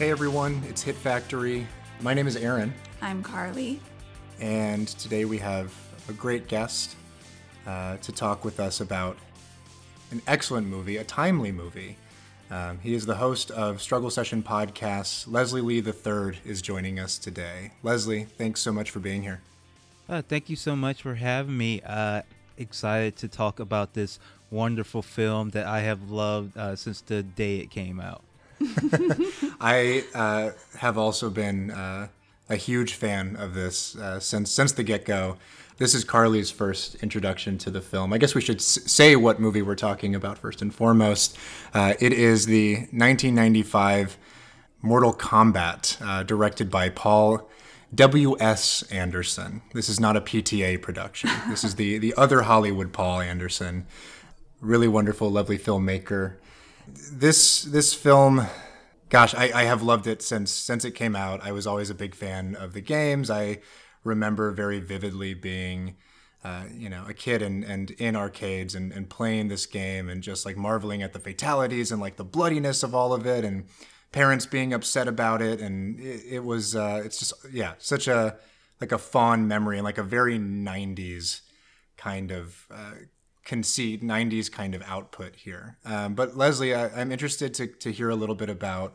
Hey everyone, it's Hit Factory. My name is Aaron, I'm Carly. and today we have a great guest uh, to talk with us about an excellent movie, a timely movie. Um, he is the host of Struggle Session podcasts. Leslie Lee III is joining us today. Leslie, thanks so much for being here. Uh, thank you so much for having me. Uh, excited to talk about this wonderful film that I have loved uh, since the day it came out. I uh, have also been uh, a huge fan of this uh, since since the get go. This is Carly's first introduction to the film. I guess we should s- say what movie we're talking about first and foremost. Uh, it is the 1995 Mortal Kombat, uh, directed by Paul W.S. Anderson. This is not a PTA production. This is the the other Hollywood Paul Anderson. Really wonderful, lovely filmmaker this this film gosh I, I have loved it since since it came out. I was always a big fan of the games. I remember very vividly being uh, you know a kid and, and in arcades and, and playing this game and just like marveling at the fatalities and like the bloodiness of all of it and parents being upset about it. And it, it was uh, it's just yeah such a like a fond memory and like a very 90s kind of uh, conceit 90s kind of output here um, but leslie I, i'm interested to, to hear a little bit about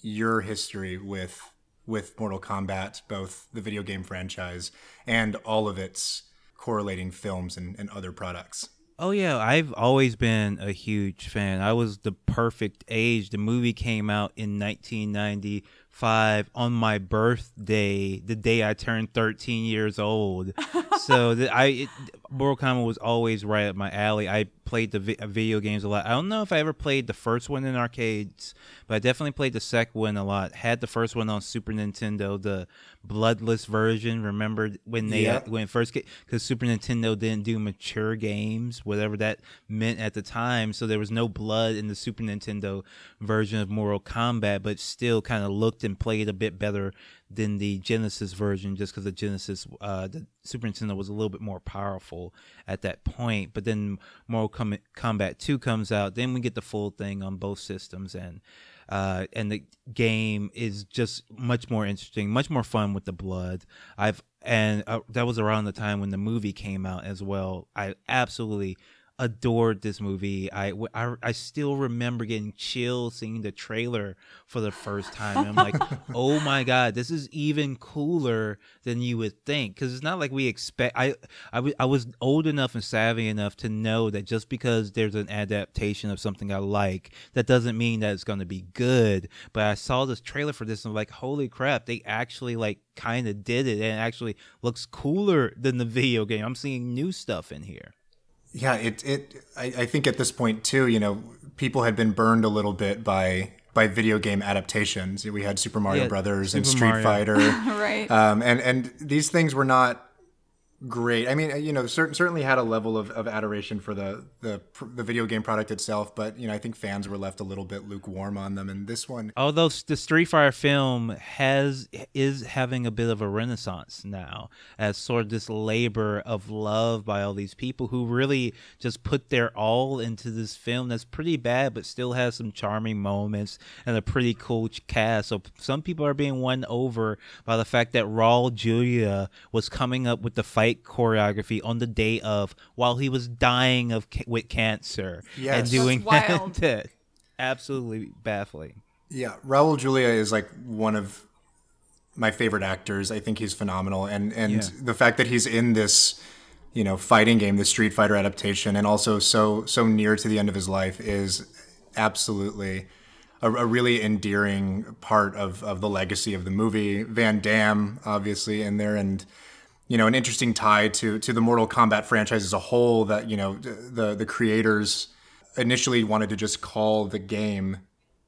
your history with with mortal kombat both the video game franchise and all of its correlating films and, and other products Oh yeah, I've always been a huge fan. I was the perfect age. The movie came out in 1995 on my birthday, the day I turned 13 years old. so the, I it, Mortal Kombat was always right up my alley. I played the vi- video games a lot. I don't know if I ever played the first one in arcades, but I definitely played the second one a lot. Had the first one on Super Nintendo, the bloodless version. Remember when they Yeah. when first because Super Nintendo didn't do mature games, whatever that meant at the time. So there was no blood in the Super Nintendo version of Mortal Kombat, but still kind of looked and played a bit better than the Genesis version, just because the Genesis, uh, the Super Nintendo was a little bit more powerful at that point. But then Mortal Kombat 2 comes out, then we get the full thing on both systems, and uh, and the game is just much more interesting, much more fun with the blood. I've and uh, that was around the time when the movie came out as well. I absolutely adored this movie. I I still remember getting chills seeing the trailer for the first time. And I'm like, oh my god, this is even cooler than you would think. Because it's not like we expect. I, I, w- I was I was old enough and savvy enough to know that just because there's an adaptation of something I like, that doesn't mean that it's going to be good. But I saw this trailer for this and I'm like, holy crap, they actually like kind of did it and it actually looks cooler than the video game. I'm seeing new stuff in here. Yeah it, it I, I think at this point too you know people had been burned a little bit by by video game adaptations we had super mario Yeah, brothers and street Mario. fighter right. um, and and these things were not great. I mean, you know, cer- certainly had a level of, of adoration for the, the the video game product itself, but you know, I think fans were left a little bit lukewarm on them. And this one, although the Street Fighter film has is having a bit of a renaissance now as sort of this labor of love by all these people who really just put their all into this film that's pretty bad but still has some charming moments and a pretty cool cast so some people are being won over by the fact that Raul Julia was coming up with the fight choreography on the day of while he was dying of ca- with cancer Yes. and doing That's wild. that absolutely baffling yeah, Raul Julia is like one of my favorite actors. I think he's phenomenal, and and Yeah. the fact that he's in this, you know, fighting game, the Street Fighter adaptation, and also so so near to the end of his life is absolutely a, a really endearing part of of the legacy of the movie. Van Damme, obviously, in there, and you know, an interesting tie to to the Mortal Kombat franchise as a whole. That you know, the the creators initially wanted to just call the game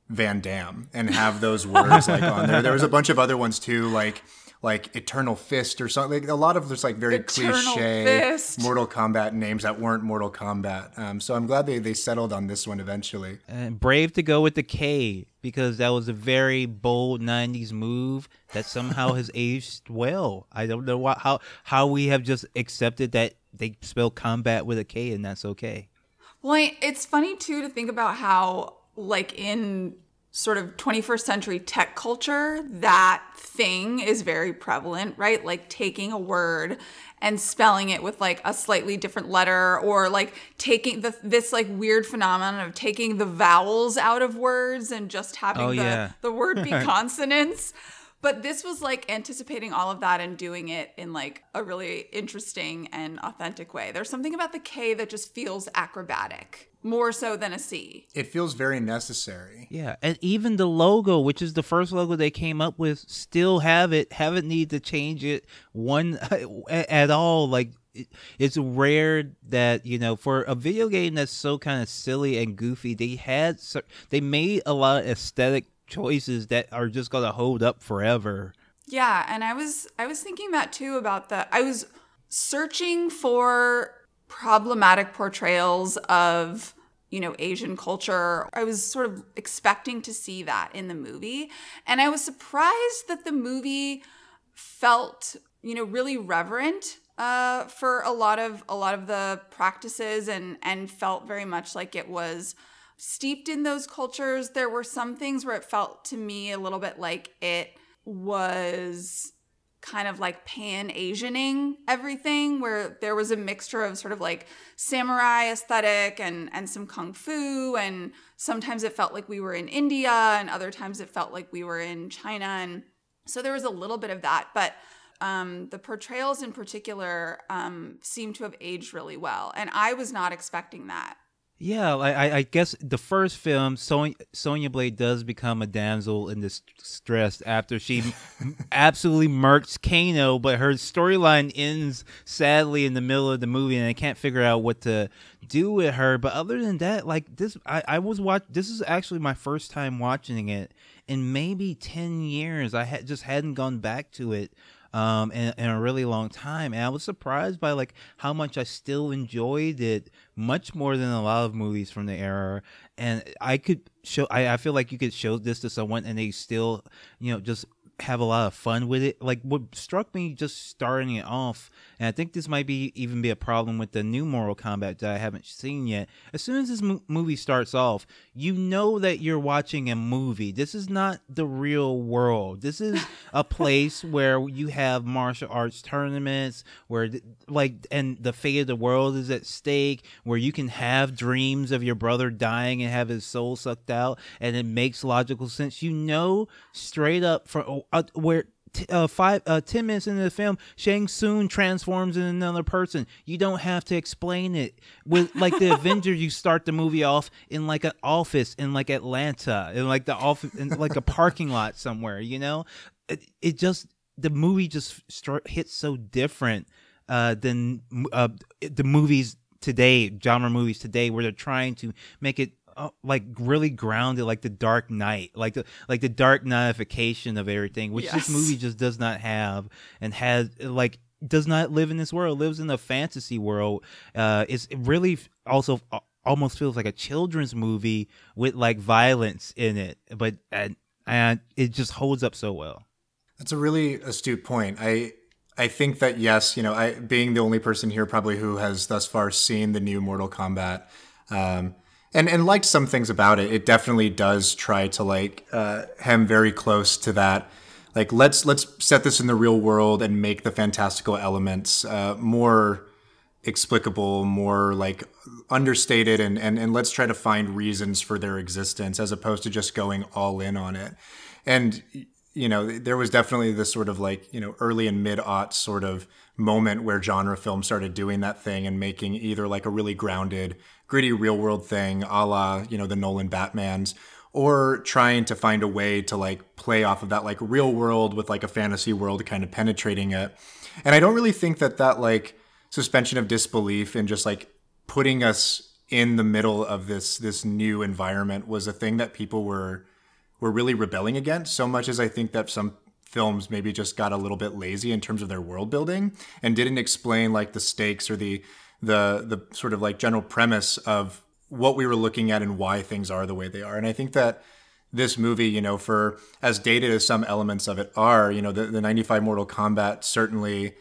Van Damme and have those words like on there. There was a bunch of other ones too, like like Eternal Fist or something. Like, a lot of just like very Eternal cliche Fist. Mortal Kombat names that weren't Mortal Kombat. Um, so I'm glad they they settled on this one eventually. and brave to go with the K because that was a very bold '90s move that somehow has aged well. I don't know why, how how we have just accepted that they spell combat with a K and that's okay. Well, it's funny too to think about how, like in sort of 21st century tech culture, that thing is very prevalent, right? Like taking a word and spelling it with like a slightly different letter or like taking the this like weird phenomenon of taking the vowels out of words and just having Oh, the, yeah. the word be consonants. But this was like anticipating all of that and doing it in like a really interesting and authentic way. There's something about the K that just feels acrobatic, more so than a C. It feels very necessary. Yeah, and even the logo, which is the first logo they came up with, still have it. Haven't need to change it one at all. Like it's rare that you know for a video game that's so kind of silly and goofy, they had they made a lot of aesthetic choices that are just gonna hold up forever. Yeah, and I was I was thinking that too about the I was searching for problematic portrayals of you know Asian culture. I was sort of expecting to see that in the movie, and I was surprised that the movie felt you know really reverent uh, for a lot of a lot of the practices and and felt very much like it was steeped in those cultures. There were some things where it felt to me a little bit like it was kind of like pan Asianing everything, where there was a mixture of sort of like samurai aesthetic and and some kung fu, and sometimes it felt like we were in India, and other times it felt like we were in China, and so there was a little bit of that, but. Um, the portrayals in particular um, seem to have aged really well, and I was not expecting that. Yeah, I, I- guess the first film, Sonya, Sonya Blade does become a damsel in distress after she absolutely murks Kano, but her storyline ends sadly in the middle of the movie, and I can't figure out what to do with her. But other than that, like this, I, I was watch. This is actually my first time watching it in maybe ten years. I had just hadn't gone back to it um in, in a really long time. And i was surprised by like how much i still enjoyed it much more than a lot of movies from the era. And i could show I, I feel like you could show this to someone and they still you know just have a lot of fun with it. Like what struck me just starting it off and i think this might be even be a problem with the new mortal kombat that i haven't seen yet. As soon as this mo- movie starts off you know that you're watching a movie. This is not the real world. This is a place where you have martial arts tournaments where th- like and the fate of the world is at stake where you can have dreams of your brother dying and have his soul sucked out and it makes logical sense. You know straight up from uh, where t- uh, five uh, ten minutes into the film, Shang Tsung transforms into another person. You don't have to explain it. With like the Avengers, you start the movie off in like an office in like Atlanta, in like the office in like a parking lot somewhere. You know, it, it just the movie just start, hits so different uh, than uh, the movies today, genre movies today, where they're trying to make it uh, like really grounded, like the Dark Knight, like the like the dark knightification of everything, which Yes. this movie just does not have, and has like does not live in this world. Lives in a fantasy world. Uh, it's it really also a- almost feels like a children's movie with like violence in it, but and, and it just holds up so well. That's a really astute point. I I think that yes, you know, I being the only person here probably who has thus far seen the new Mortal Kombat, um, and and liked some things about it. It definitely does try to like uh, hem very close to that. Like let's let's set this in the real world and make the fantastical elements uh, more explicable, more like understated, and, and and let's try to find reasons for their existence as opposed to just going all in on it. And you know, there was definitely this sort of like you know early and mid aughts sort of moment where genre film started doing that thing and making either like a really grounded, gritty real world thing, a la you know the Nolan Batman's, or trying to find a way to like play off of that like real world with like a fantasy world kind of penetrating it. And I don't really think that that like suspension of disbelief and just like putting us in the middle of this this new environment was a thing that people were were really rebelling against so much as I think that some films maybe just got a little bit lazy in terms of their world building and didn't explain like the stakes or the the the sort of like general premise of what we were looking at and why things are the way they are. And I think that this movie, you know, for as dated as some elements of it are, you know, the, the 95 Mortal Kombat certainly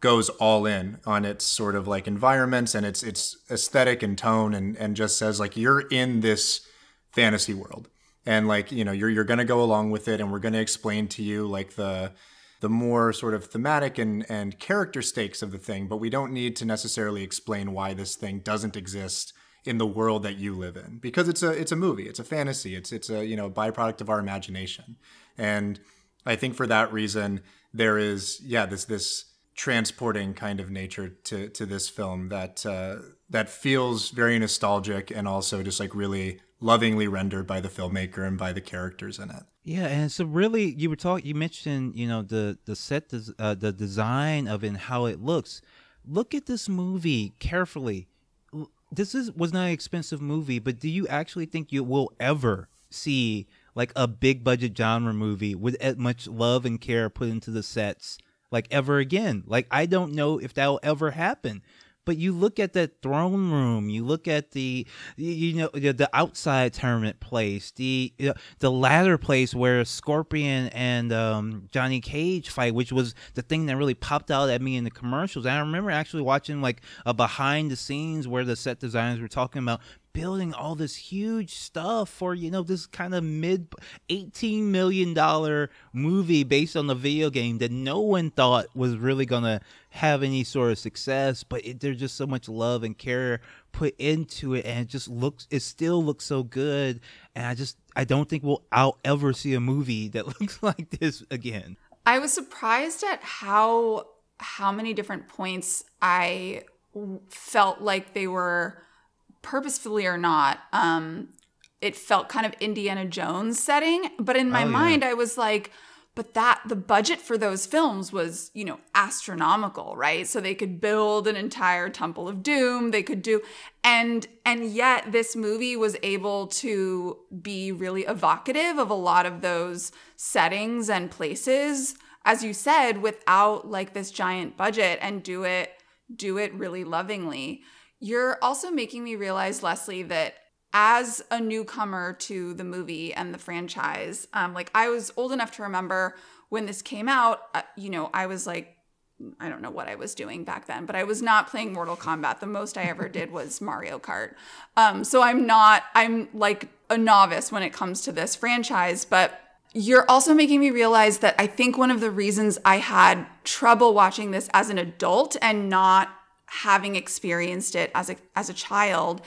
goes all in on its sort of like environments and its its aesthetic and tone and and just says like you're in this fantasy world and like you know you're you're gonna go along with it, and we're gonna explain to you like the the more sort of thematic and and character stakes of the thing, but we don't need to necessarily explain why this thing doesn't exist in the world that you live in because it's a it's a movie, it's a fantasy, it's it's a you know byproduct of our imagination, and I think for that reason there is yeah this this transporting kind of nature to to this film that uh, that feels very nostalgic and also just like really lovingly rendered by the filmmaker and by the characters in it. Yeah, and so really, you were talking. You mentioned, you know, the the set, des- uh, the design of it and how it looks. Look at this movie carefully. This is was not an expensive movie, but do you actually think you will ever see like a big budget genre movie with as much love and care put into the sets like ever again? Like I don't know if that will ever happen but you look at that throne room, you look at the you know the outside tournament place, the the ladder place where Scorpion and um, Johnny Cage fight, which was the thing that really popped out at me in the commercials. And I remember actually watching like a behind the scenes where the set designers were talking about building all this huge stuff for you know this kind of mid 18 million dollar movie based on the video game that no one thought was really gonna have any sort of success but it, there's just so much love and care put into it and it just looks it still looks so good and i just i don't think we'll i'll ever see a movie that looks like this again. I was surprised at how how many different points i felt like they were purposefully or not, um, it felt kind of Indiana Jones setting. But in my oh, yeah. mind, I was like, but that the budget for those films was, you know, astronomical, right? So they could build an entire Temple of Doom. They could do, and and yet this movie was able to be really evocative of a lot of those settings and places, as you said, without like this giant budget and do it do it really lovingly. You're also making me realize, Leslie, that as a newcomer to the movie and the franchise, um, like I was old enough to remember when this came out, uh, you know, I was like, I don't know what I was doing back then, but I was not playing Mortal Kombat. The most I ever did was Mario Kart. Um, so I'm not, I'm like a novice when it comes to this franchise, but you're also making me realize that I think one of the reasons I had trouble watching this as an adult and not having experienced it as a as a child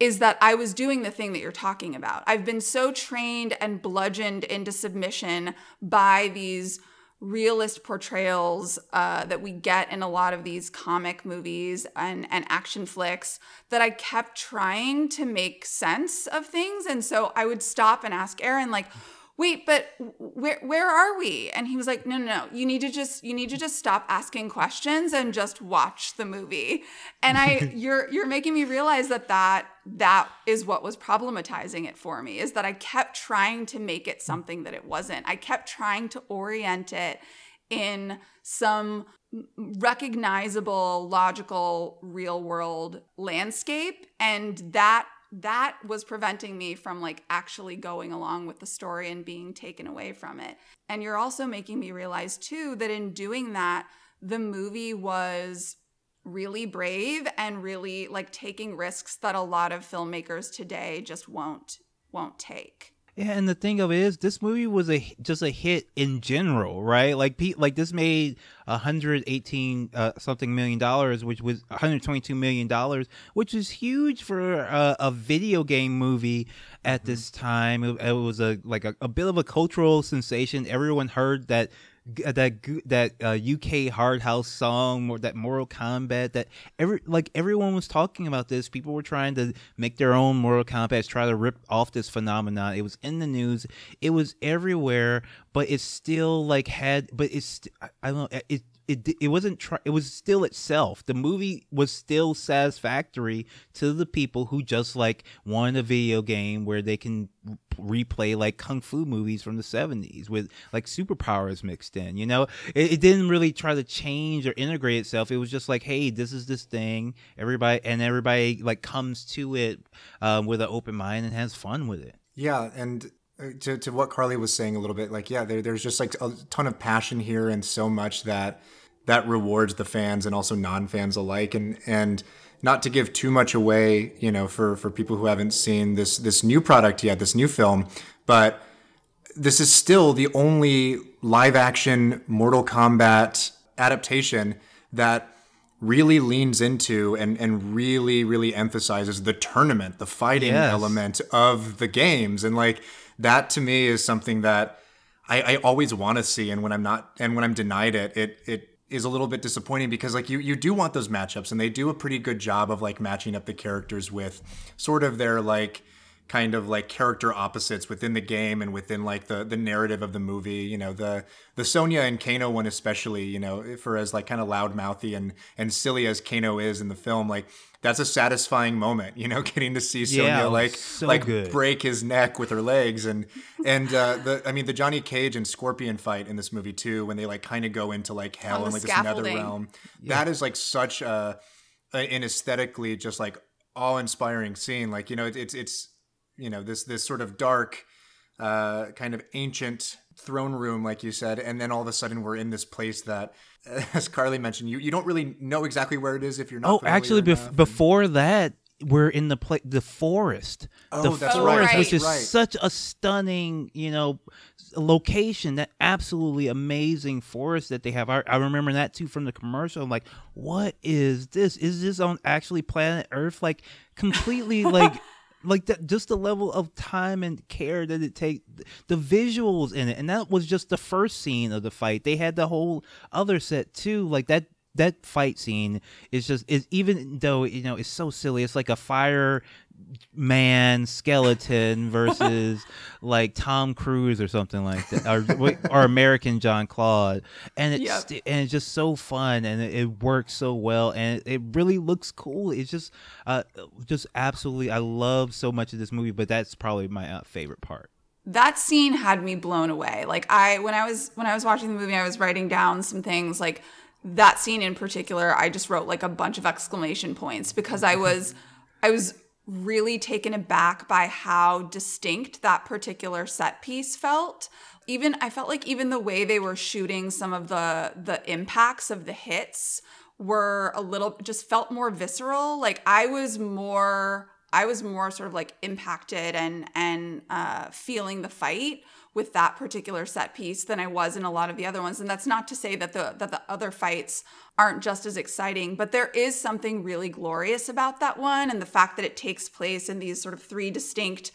is that I was doing the thing that you're talking about. I've been so trained and bludgeoned into submission by these realist portrayals uh, that we get in a lot of these comic movies and, and action flicks that I kept trying to make sense of things. And so I would stop and ask Aaron, like, wait but where where are we? And he was like no no no. You need to just you need to just stop asking questions and just watch the movie. And i you're you're making me realize that that that is what was problematizing it for me is that i kept trying to make it something that it wasn't. I kept trying to orient it in some recognizable logical real world landscape and that that was preventing me from like actually going along with the story and being taken away from it. And you're also making me realize too that in doing that, the movie was really brave and really like taking risks that a lot of filmmakers today just won't won't take. Yeah, and the thing of it is, this movie was a just a hit in general, right? Like, like this made 118 uh, something million dollars, which was 122 million dollars, which is huge for a, a video game movie at mm-hmm. this time. It, it was a like a, a bit of a cultural sensation. Everyone heard that that that uh, UK hard house song or that Mortal Kombat that every like everyone was talking about this. People were trying to make their own Mortal Kombat, try to rip off this phenomenon. It was in the news. It was everywhere, but it still like had. But it's I don't know. It it it wasn't try, it was still itself. The movie was still satisfactory to the people who just like want a video game where they can replay like kung fu movies from the 70s with like superpowers mixed in you know? It, it, didn't really try to change or integrate itself. It was just like hey this is this thing. Everybody and everybody like comes to it um, with an open mind and has fun with it. Yeah and Uh, to, to what Carly was saying a little bit, like, yeah, there, there's just like a ton of passion here and so much that that rewards the fans and also non-fans alike. And, and not to give too much away, you know, for for people who haven't seen this this new product yet, this new film, but this is still the only live action Mortal Kombat adaptation that really leans into and, and really, really emphasizes the tournament, the fighting Yes. element of the games. And like that to me is something that I, I always want to see. And when I'm not, and when I'm denied it, it, it is a little bit disappointing because like you, you do want those matchups and they do a pretty good job of like matching up the characters with sort of their like, kind of like character opposites within the game and within like the the narrative of the movie. You know, the the Sonya and Kano one especially, you know, for as like kind of loudmouthy and and silly as Kano is in the film, like that's a satisfying moment, you know, getting to see Sonya Yeah, like so like good. break his neck with her legs and and uh the I mean the Johnny Cage and Scorpion fight in this movie too, when they like kind of go into like hell and the like this nether scaffolding. realm. That is like such a an aesthetically just like awe-inspiring scene. Like, you know, it, it's it's you know this this sort of dark uh kind of ancient throne room like you said and then all of a sudden we're in this place that as carly mentioned you, you don't really know exactly where it is if you're not Oh, actually, bef- before that, we're in the pla- the forest. Oh, the that's forest, right. which is Right. such a stunning, you know, location. That absolutely amazing forest that they have. I, I remember that too from the commercial. I'm like, what is this? Is this on actually planet Earth? Like completely like. Like that, just the level of time and care that it takes, the visuals in it, and that was just the first scene of the fight. They had the whole other set too. Like that that fight scene is just is even though you know it's so silly it's like a fire man skeleton versus like Tom Cruise or something like that or or American Jean-Claude and it's Yep. and it's just so fun and it, it works so well and it, it really looks cool it's just uh just absolutely I love so much of this movie but that's probably my uh, favorite part that scene had me blown away. Like I when I was when I was watching the movie, I was writing down some things like that scene in particular, I just wrote like a bunch of exclamation points because I was I was really taken aback by how distinct that particular set piece felt. Even I felt like even the way they were shooting some of the the impacts of the hits were a little just felt more visceral. Like I was more I was more sort of like impacted and and uh, feeling the fight with that particular set piece than I was in a lot of the other ones. And that's not to say that the that the other fights aren't just as exciting, but there is something really glorious about that one, and the fact that it takes place in these sort of three distinct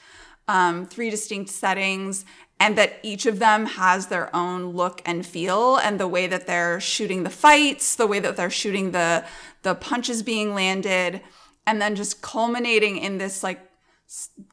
um, three distinct settings and that each of them has their own look and feel and the way that they're shooting the fights the way that they're shooting the the punches being landed and then just culminating in this like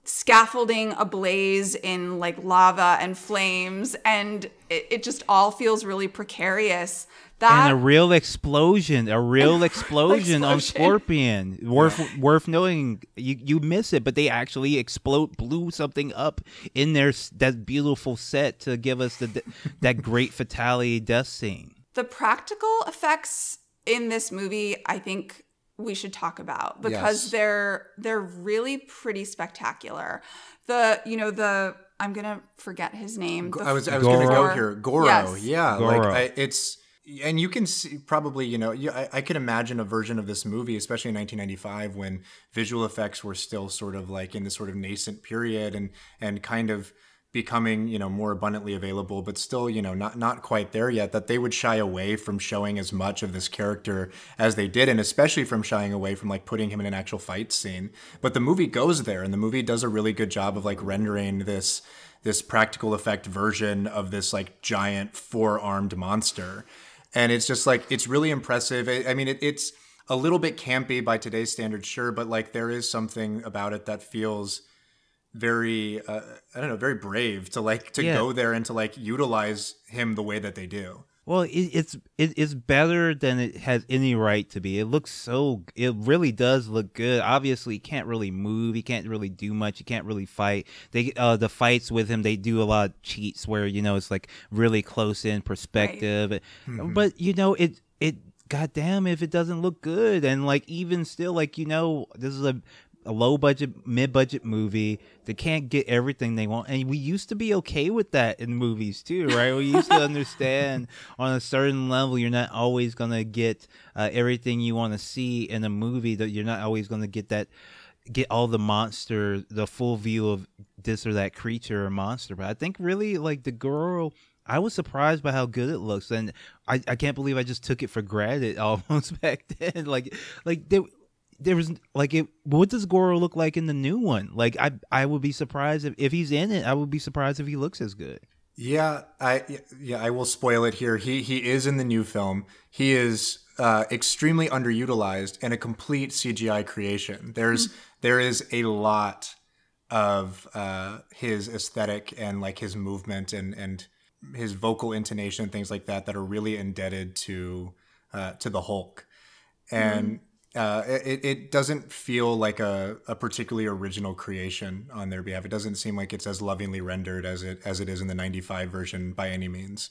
scaffolding ablaze in like lava and flames and it, it just all feels really precarious that and a real explosion, a real explosion on. Scorpion. Worth worth knowing. You you miss it, but they actually explode, blew something up in their that beautiful set to give us the that great fatality death scene. the practical effects in this movie i think we should talk about because Yes. they're they're really pretty spectacular the you know the i'm gonna forget his name I was I was going to go here. Goro, Yes. yeah, Goro. like I, it's and you can see probably you know you, I, I can imagine a version of this movie, especially in 1995 when visual effects were still sort of like in this sort of nascent period and and kind of becoming you know more abundantly available but still you know not not quite there yet that they would shy away from showing as much of this character as they did and especially from shying away from like putting him in an actual fight scene. But the movie goes there and the movie does a really good job of like rendering this this practical effect version of this like giant four-armed monster. And it's just like it's really impressive. I, I mean it, it's a little bit campy by today's standards sure but like there is something about it that feels very uh, i don't know very brave to like to Yeah. go there and to like utilize him the way that they do Well, it, it's it, it's better than it has any right to be. It looks so. It really does look good. Obviously, he can't really move. He can't really do much. He can't really fight. They uh the fights with him. They do a lot of cheats where you know it's like really close in perspective. But you know it it. goddamn if it doesn't look good and like even still like you know this is a a low budget, mid budget movie. They can't get everything they want, and we used to be okay with that in movies too, right? We used to understand on a certain level you're not always gonna get uh, everything you want to see in a movie. That you're not always gonna get that get all the monster, the full view of this or that creature or monster. But I think really like the girl I was surprised by how good it looks, and I, I can't believe I just took it for granted almost back then. Like like there there was like it. What does Goro look like in the new one? Like I I would be surprised if if he's in it. I would be surprised if he looks as good. Yeah, I yeah I will spoil it here. He he is in the new film. He is uh, extremely underutilized and a complete CGI creation. There's mm-hmm. there is a lot of uh, his aesthetic and like his movement and and his vocal intonation and things like that that are really indebted to uh, to the Hulk, and mm. Uh, it it doesn't feel like a, a particularly original creation on their behalf. It doesn't seem like it's as lovingly rendered as it as it is in the '95 version by any means.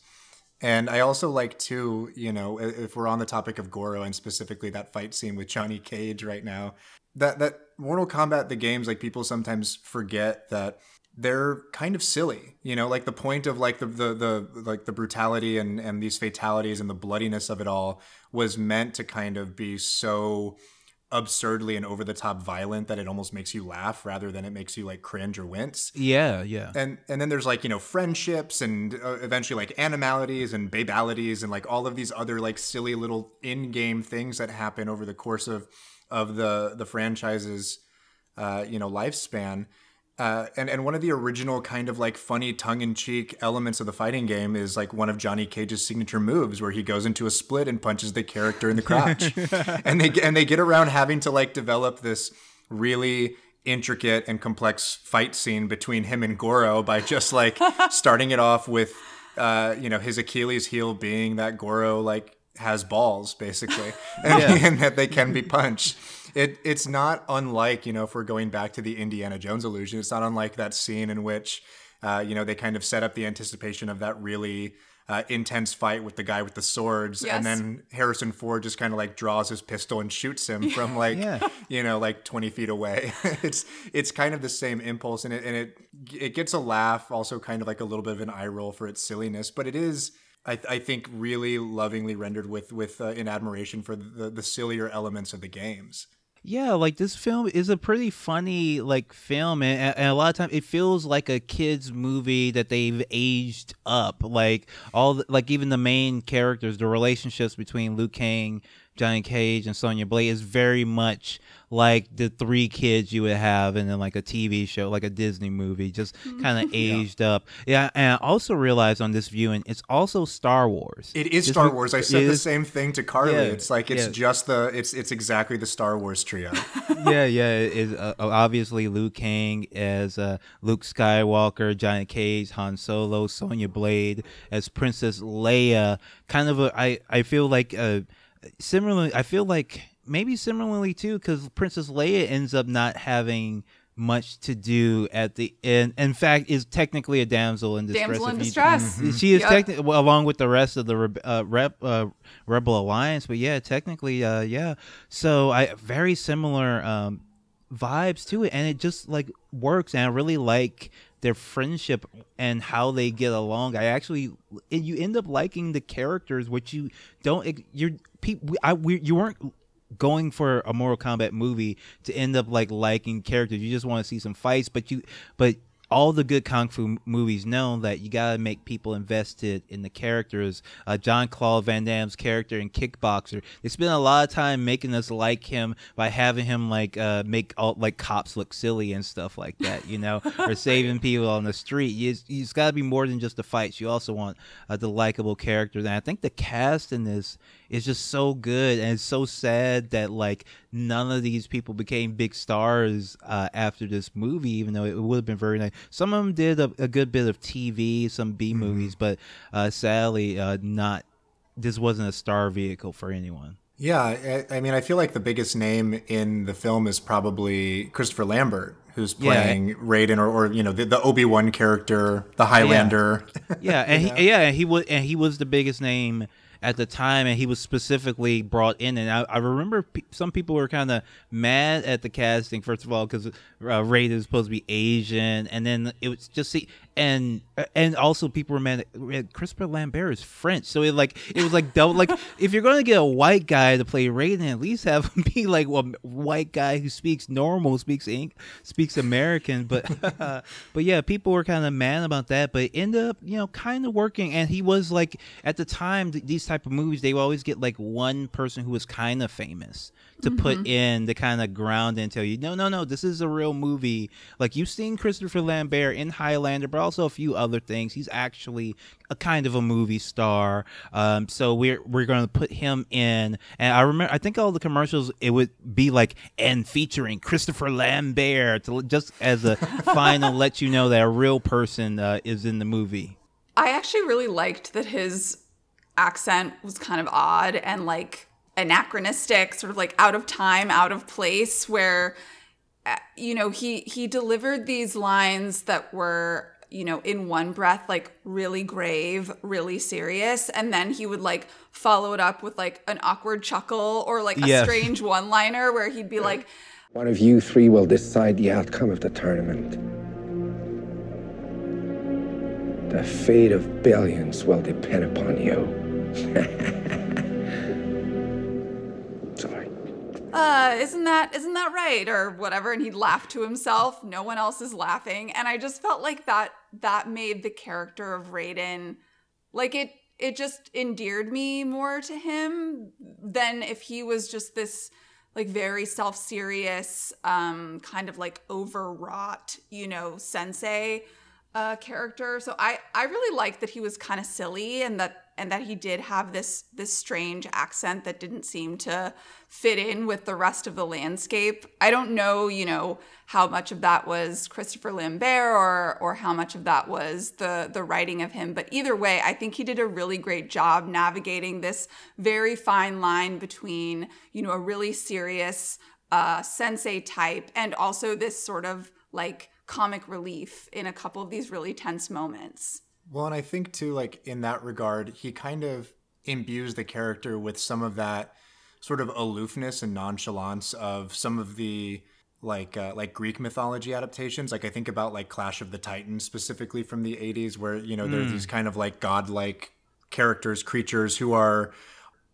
And I also like too, you know, if we're on the topic of Goro and specifically that fight scene with Johnny Cage right now, that that Mortal Kombat the games like people sometimes forget that they're kind of silly you know like the point of like the the, the like the brutality and and these fatalities and the bloodiness of it all was meant to kind of be so absurdly and over the top violent that it almost makes you laugh rather than it makes you like cringe or wince. Yeah, yeah. And and then there's like, you know, friendships and uh, eventually like animalities and babalities and like all of these other like silly little in-game things that happen over the course of of the the franchise's uh, you know, lifespan uh, and and one of the original kind of like funny tongue in cheek elements of the fighting game is like one of Johnny Cage's signature moves where he goes into a split and punches the character in the crotch, and they and they get around having to like develop this really intricate and complex fight scene between him and Goro by just like starting it off with uh, you know his Achilles heel being that Goro like has balls basically and, yeah. and that they can be punched it it's not unlike you know if we're going back to the Indiana Jones illusion, it's not unlike that scene in which uh, you know they kind of set up the anticipation of that really uh, intense fight with the guy with the swords, yes. and then Harrison Ford just kind of like draws his pistol and shoots him from like yeah. you know like twenty feet away. it's it's kind of the same impulse, and it and it it gets a laugh, also kind of like a little bit of an eye roll for its silliness, but it is. I, I think really lovingly rendered with with uh, in admiration for the, the sillier elements of the games. Yeah, like this film is a pretty funny like film, and, and, a lot of times it feels like a kids movie that they've aged up. Like all, the, like even the main characters, the relationships between Liu Kang, Johnny Cage, and Sonya Blade is very much like the three kids you would have in like a TV show, like a Disney movie, just mm-hmm. kind of aged yeah. up. Yeah, and I also realized on this viewing, it's also Star Wars. It is Star Wars. I said the same thing to Carly. Yeah, it's like it's yeah. just the it's it's exactly the Star Wars trio. yeah, yeah. It's uh, obviously Liu Kang as uh, Luke Skywalker, Johnny Cage, Han Solo, Sonya Blade as Princess Leia. Kind of a I I feel like uh similarly I feel like maybe similarly too, because Princess Leia ends up not having much to do at the end. In fact, is technically a damsel in distress. Damsel in distress. Mm-hmm. She is yep. technically well, along with the rest of the uh, rep, uh, Rebel Alliance. But yeah, technically, uh, yeah. So I very similar um, vibes to it, and it just like works. And I really like their friendship and how they get along. I actually, you end up liking the characters, which you don't. You're people. I we, you weren't going for a Mortal Kombat movie to end up like liking characters. You just want to see some fights, but you but all the good kung fu movies know that you gotta make people invested in the characters. Uh, Jean-Claude Van Damme's character in Kickboxer, they spend a lot of time making us like him by having him like uh, make all like cops look silly and stuff like that, you know, or saving people on the street. You has got to be more than just the fights. You also want uh, the likable characters, and I think the cast in this is just so good, and it's so sad that like none of these people became big stars uh, after this movie, even though it would have been very nice. Some of them did a, a good bit of TV, some B mm-hmm. movies, but uh, sadly, uh, not. This wasn't a star vehicle for anyone. Yeah, I, I, mean, I feel like the biggest name in the film is probably Christopher Lambert, who's playing yeah. Raiden, or, or you know, the, the Obi Wan character, the Highlander. Yeah, yeah and he, yeah, he was, and he was the biggest name at the time, and he was specifically brought in. And I, I remember pe- some people were kind of mad at the casting. First of all, because uh, is supposed to be Asian, and then it was just see, and and also people were mad. Christopher Lambert is French, so it like it was like double. like if you're going to get a white guy to play Raiden, at least have him be like a white guy who speaks normal, speaks ink, speaks American. But but yeah, people were kind of mad about that. But it ended up you know kind of working, and he was like at the time th- these type of movies they would always get like one person who was kind of famous to mm-hmm. put in the kind of ground and tell you no no no this is a real movie like you've seen christopher lambert in highlander but also a few other things. He's actually a kind of a movie star. Um, so we're we're going to put him in. And i remember i think all the commercials it would be like and featuring christopher lambert to, just as a final let you know that a real person uh, is in the movie. I actually really liked that his accent was kind of odd and like anachronistic, sort of like out of time, out of place, where uh, you know he he delivered these lines that were you know in one breath like really grave really serious and then he would like follow it up with like an awkward chuckle or like a yes. strange one liner where he'd be like one of you three will decide the outcome of the tournament. The fate of billions will depend upon you Uh, isn't that isn't that right? Or whatever. And he'd laugh to himself. No one else is laughing. And i just felt like that that made the character of Raiden like it it just endeared me more to him than if he was just this like very self-serious um kind of like overwrought you know sensei uh character. So i i really liked that he was kind of silly and that and that he did have this this strange accent that didn't seem to fit in with the rest of the landscape. I don't know, you know, how much of that was Christopher Lambert or or how much of that was the the writing of him, but either way, I think he did a really great job navigating this very fine line between, you know, a really serious uh sensei type and also this sort of like comic relief in a couple of these really tense moments. Well, and I think too, like in that regard, he kind of imbues the character with some of that sort of aloofness and nonchalance of some of the like uh, like Greek mythology adaptations. Like I think about like Clash of the Titans specifically from the 80s where you know mm. there's these kind of like godlike characters, creatures who are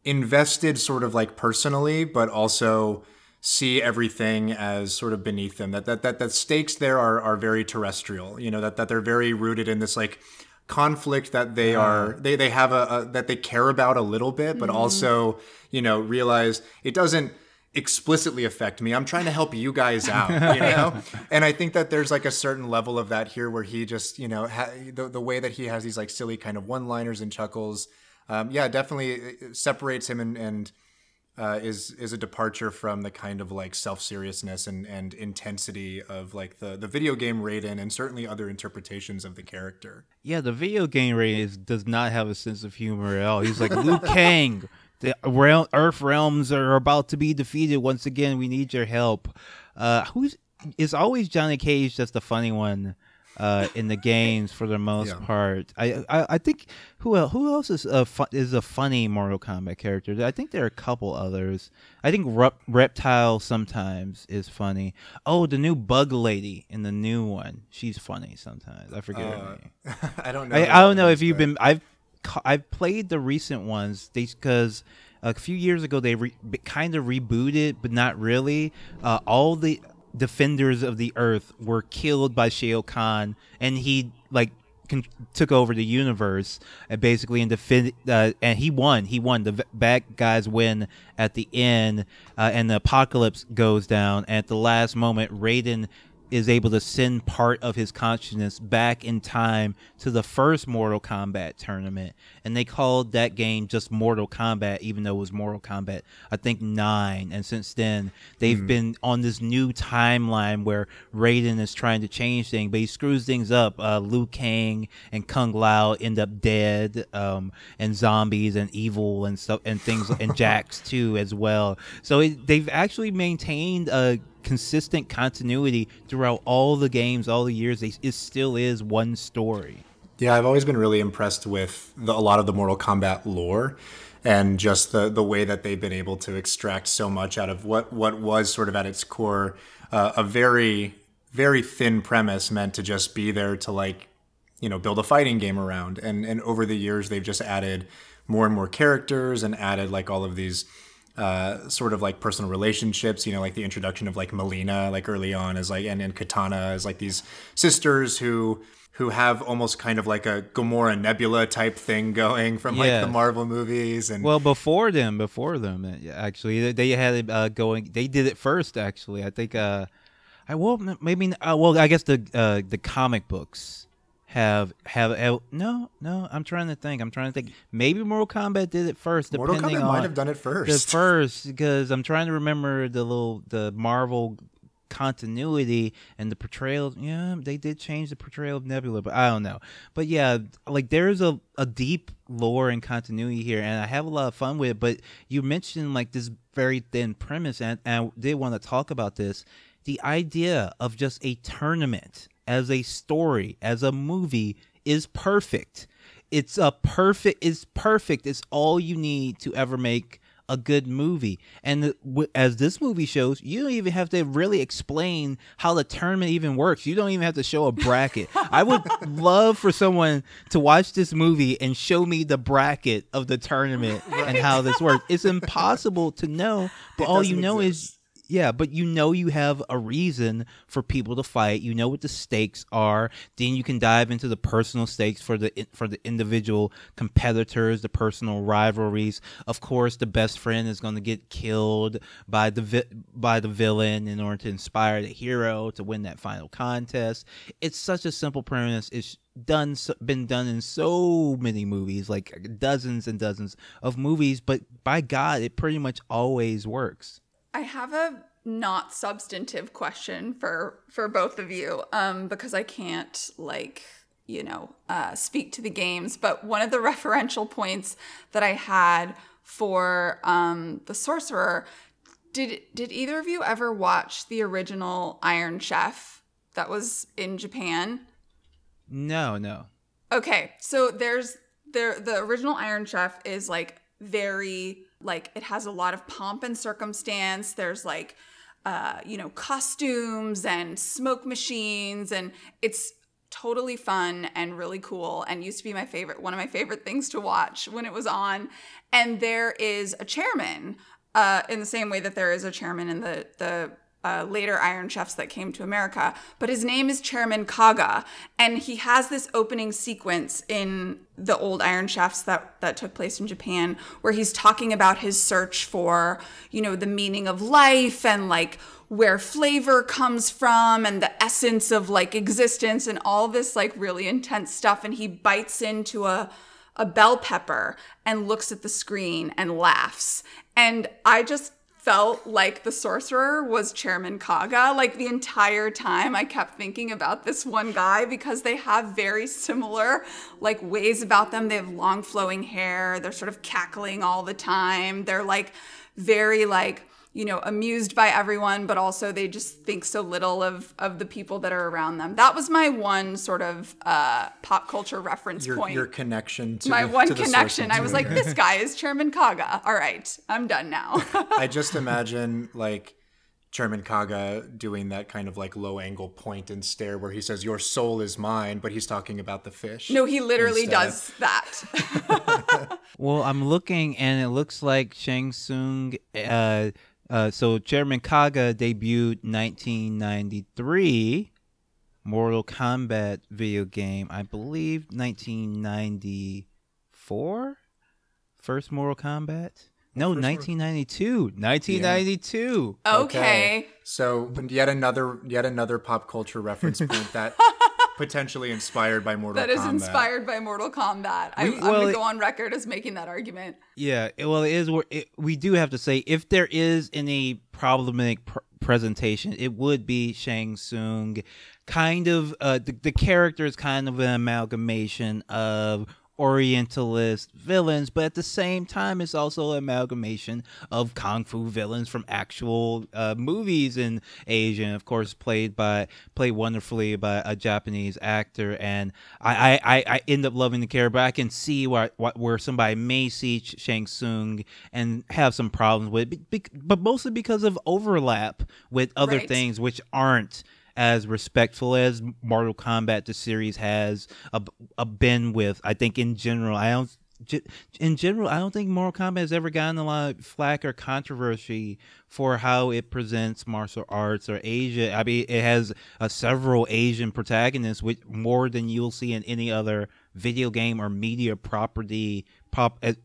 invested sort of like personally but also see everything as sort of beneath them. That that that that stakes there are are very terrestrial. You know that that they're very rooted in this like conflict that they are they they have a, a, that they care about a little bit but mm-hmm. also you know realize it doesn't explicitly affect me. I'm trying to help you guys out you know? And i think that there's like a certain level of that here where he just you know ha- the, the way that he has these like silly kind of one liners and chuckles um, yeah definitely separates him and and uh, is is a departure from the kind of like self seriousness and, and intensity of like the, the video game Raiden and certainly other interpretations of the character. Yeah, the video game Raiden is, does not have a sense of humor at all. He's like Liu Kang. The Earth realms are about to be defeated once again. We need your help. Uh, who's is always Johnny Cage? That's the funny one uh, in the games for the most yeah. part. I, I, I think who else, who else is a fu- is a funny Mortal Kombat character? I think there are a couple others. I think Rep- Reptile sometimes is funny. Oh, the new Bug Lady in the new one, she's funny sometimes. I forget uh, her name. I don't know. I, I don't know if you've been. I've I've played the recent ones because a few years ago they re- kind of rebooted, but not really. Uh, all the defenders of the earth were killed by Shao Kahn, and he like con- took over the universe and basically and defend uh, and he won. He won. The bad guys win at the end, uh, and the apocalypse goes down. And at the last moment, Raiden is able to send part of his consciousness back in time to the first Mortal Kombat tournament. And they called that game just Mortal Kombat, even though it was Mortal Kombat, I think, nine. And since then, they've mm. been on this new timeline where Raiden is trying to change things, but he screws things up. Uh, Liu Kang and Kung Lao end up dead, um, and zombies and evil and stuff, and things, and Jax too, as well. So it, they've actually maintained a consistent continuity throughout all the games, all the years. It still is one story. Yeah, I've always been really impressed with the, a lot of the Mortal Kombat lore. and just the the way that they've been able to extract so much out of what what was sort of at its core uh, a very very thin premise meant to just be there to like you know build a fighting game around and and over the years they've just added more and more characters and added like all of these uh, sort of like personal relationships, you know, like the introduction of like Mileena, like early on, as like and, and Katana as like these sisters who who have almost kind of like a Gamora Nebula type thing going from like the Marvel movies and Well, before them, before them, actually, they- they had it uh, going. They did it first, actually. I think. Uh, I will maybe. Uh, well, I guess the uh, the comic books have have have- no, no. I'm trying to think. I'm trying to think. Maybe Mortal Kombat did it first. Mortal depending Kombat on might have done it first. the first. first because I'm trying to remember the little the Marvel continuity and the portrayal. Yeah, they did change the portrayal of Nebula, but I don't know. But yeah, like there's a, a deep lore and continuity here, and I have a lot of fun with it. But you mentioned like this very thin premise, and, and I did want to talk about this. The idea of just a tournament as a story, as a movie, is perfect. It's a perfect. It's perfect. It's all you need to ever make a good movie. And as this movie shows, you don't even have to really explain how the tournament even works. You don't even have to show a bracket. I would love for someone to watch this movie and show me the bracket of the tournament and how this works. It's impossible to know, but all you know exist. is yeah, but you know you have a reason for people to fight. You know what the stakes are. Then you can dive into the personal stakes for the for the individual competitors, the personal rivalries. Of course, the best friend is going to get killed by the vi- by the villain in order to inspire the hero to win that final contest. It's such a simple premise. It's done been done in so many movies, like dozens and dozens of movies, but by God, it pretty much always works. I have a not substantive question for for both of you um because I can't like you know uh speak to the games but one of the referential points that I had for um the sorcerer did did either of you ever watch the original Iron Chef that was in Japan No, no. Okay, so there's there the original Iron Chef is like very like it has a lot of pomp and circumstance. There's like uh, you know, costumes and smoke machines and it's totally fun and really cool and used to be my favorite one of my favorite things to watch when it was on. And there is a chairman uh, in the same way that there is a chairman in the the uh, later Iron Chefs that came to America, but his name is Chairman Kaga, and he has this opening sequence in the old Iron Chefs that that took place in Japan, where he's talking about his search for, you know, the meaning of life and like where flavor comes from and the essence of like existence and all this like really intense stuff, and he bites into a a bell pepper and looks at the screen and laughs, and I just felt like the sorcerer was Chairman Kaga. Like the entire time, I kept thinking about this one guy because they have very similar like ways about them. They have long flowing hair. They're sort of cackling all the time. They're like very like you know amused by everyone but also they just think so little of of the people that are around them that was my one sort of uh pop culture reference your, point your connection to my the, one to connection source i was like this guy is chairman kaga all right i'm done now I just imagine like Chairman Kaga doing that kind of like low angle point and stare where he says, Your soul is mine, but he's talking about the fish. No, he literally instead. does that. Well, I'm looking, and it looks like Shang Tsung. Uh, uh, so Chairman Kaga debuted 1993, Mortal Kombat video game. I believe 1994, first Mortal Kombat. No, 1992. 1992. okay. So yet another yet another pop culture reference point that potentially inspired by Mortal That is Kombat. inspired by Mortal Kombat. I, We- I'm well, going to go on record as making that argument. Yeah, well, it is. It, we do have to say, if there is any problematic pr- presentation, it would be Shang Tsung. Kind of, uh, the, the character is kind of an amalgamation of Orientalist villains, but at the same time, it's also an amalgamation of kung fu villains from actual uh, movies in Asia. And of course, played by played wonderfully by a Japanese actor. And I I, I end up loving the character, but I can see where where somebody may see Shang Tsung and have some problems with, it, but mostly because of overlap with other right. things which aren't as respectful as Mortal Kombat the series has a, a been with. I think in general, I don't. In general, I don't think Mortal Kombat has ever gotten a lot of flack or controversy for how it presents martial arts or Asia. I mean, it has uh, several Asian protagonists, which more than you'll see in any other video game or media property. Pop, as,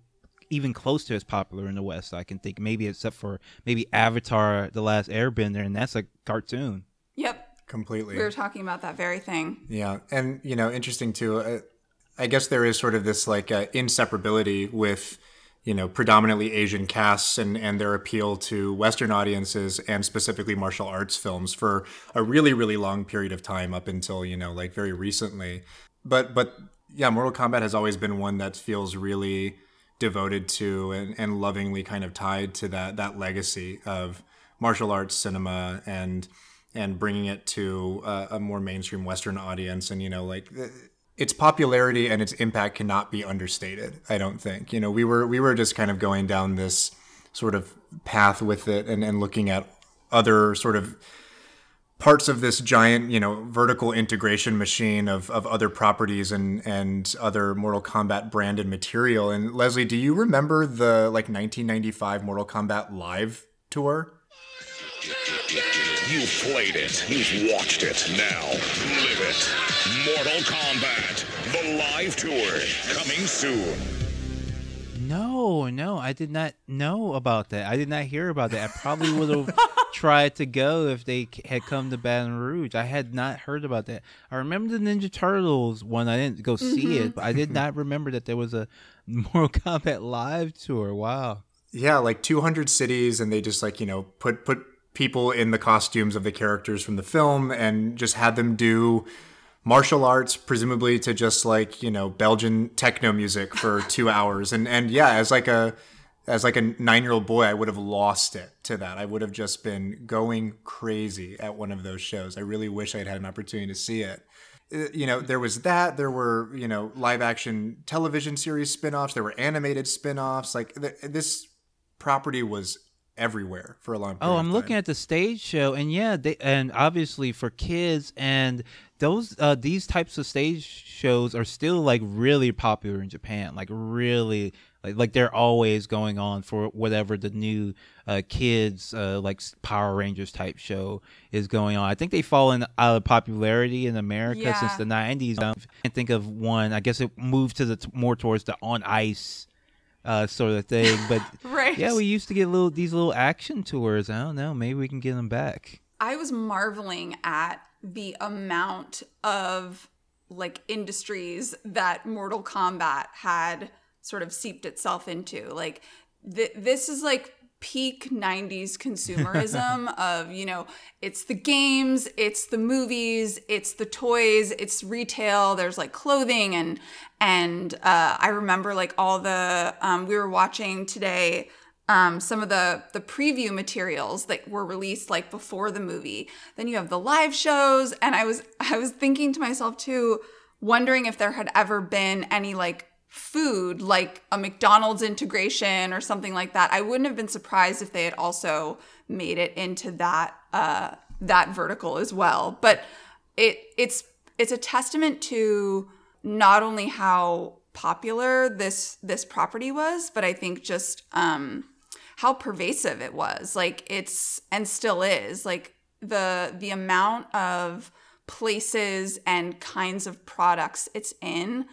even close to as popular in the West. I can think maybe except for maybe Avatar: The Last Airbender, and that's a cartoon. Yep, completely. We were talking about that very thing. Yeah, and you know, interesting too. Uh, I guess there is sort of this like uh, inseparability with you know predominantly Asian casts and and their appeal to Western audiences and specifically martial arts films for a really really long period of time up until you know like very recently. But but yeah, Mortal Kombat has always been one that feels really devoted to and, and lovingly kind of tied to that that legacy of martial arts cinema and and bringing it to a, a more mainstream Western audience. And, you know, like its popularity and its impact cannot be understated. I don't think, you know, we were, we were just kind of going down this sort of path with it and, and looking at other sort of parts of this giant, you know, vertical integration machine of, of other properties and, and other Mortal Kombat branded material. And Leslie, do you remember the like 1995 Mortal Kombat live tour? You've played it. You've watched it. Now, live it. Mortal Kombat, the live tour, coming soon. No, no, I did not know about that. I did not hear about that. I probably would have tried to go if they had come to Baton Rouge. I had not heard about that. I remember the Ninja Turtles one. I didn't go see mm-hmm. it, but I did not remember that there was a Mortal Kombat live tour. Wow. Yeah, like 200 cities, and they just like you know put put people in the costumes of the characters from the film and just had them do martial arts presumably to just like you know belgian techno music for two hours. And and yeah as like a as like a nine year old boy i would have lost it to that. I would have just been going crazy at one of those shows. I really wish i'd had an opportunity to see it. Uh, you know there was that. There were you know live action television series spin-offs. There were animated spin-offs. Like th- this property was everywhere for a long time. Oh, I'm looking at the stage show and yeah, they and obviously for kids and those uh these types of stage shows are still like really popular in Japan. Like really like like they're always going on for whatever the new uh kids uh like Power Rangers type show is going on. I think they've fallen out of popularity in America yeah. since the 90s. I can't think of one. I guess it moved to the t- more towards the on ice uh, sort of thing. But right. yeah, we used to get little these little action tours. I don't know. Maybe we can get them back. I was marveling at the amount of like industries that Mortal Kombat had sort of seeped itself into. Like th- this is like peak 90s consumerism of you know it's the games it's the movies it's the toys it's retail there's like clothing and and uh, i remember like all the um, we were watching today um, some of the the preview materials that were released like before the movie. Then you have the live shows and i was i was thinking to myself too wondering if there had ever been any like food like a McDonald's integration or something like that, I wouldn't have been surprised if they had also made it into that uh, that vertical as well. But it it's it's a testament to not only how popular this this property was, but I think just um, how pervasive it was. Like it's and still is. Like the the amount of places and kinds of products it's in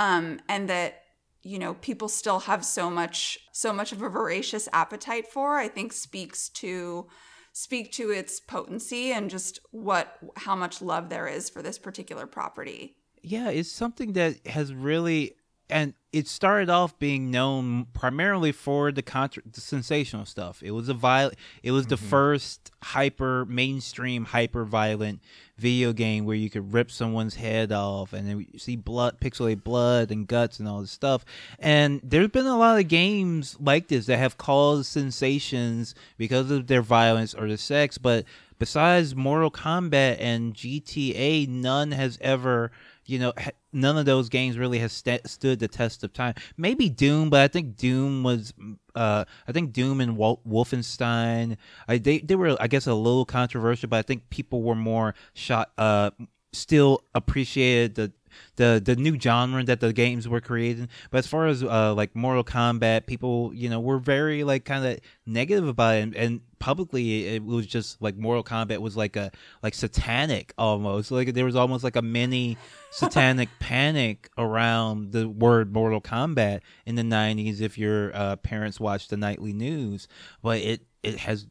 um, and that you know people still have so much so much of a voracious appetite for i think speaks to speak to its potency and just what how much love there is for this particular property. Yeah it's something that has really and it started off being known primarily for the contra- the sensational stuff. It was a viol- it was the mm-hmm. first hyper mainstream hyper violent video game where you could rip someone's head off and then you see blood pixelate blood and guts and all this stuff. And there's been a lot of games like this that have caused sensations because of their violence or the sex, but besides Mortal Kombat and GTA, none has ever you know, none of those games really has st- stood the test of time. Maybe Doom, but I think Doom was, uh, I think Doom and Wol- Wolfenstein, I, they they were, I guess, a little controversial, but I think people were more shot, uh, still appreciated the the the new genre that the games were creating. But as far as uh, like Mortal Kombat, people you know were very like kind of negative about it, and, and publicly it was just like Mortal Kombat was like a like satanic almost. Like there was almost like a mini satanic panic around the word Mortal Kombat in the '90s. If your uh, parents watched the nightly news, but it it has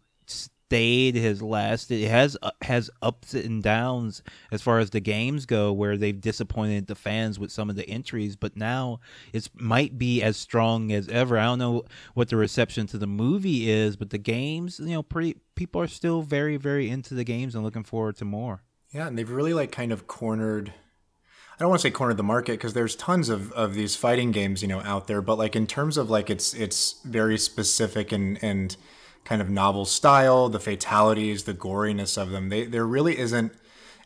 stayed has lasted it has uh, has ups and downs as far as the games go where they've disappointed the fans with some of the entries but now it might be as strong as ever i don't know what the reception to the movie is but the games you know pretty people are still very very into the games and looking forward to more Yeah, and they've really like kind of cornered. I don't want to say cornered the market because there's tons of, of these fighting games, you know, out there. But like in terms of like it's it's very specific and and kind of novel style, the fatalities, the goriness of them. They there really isn't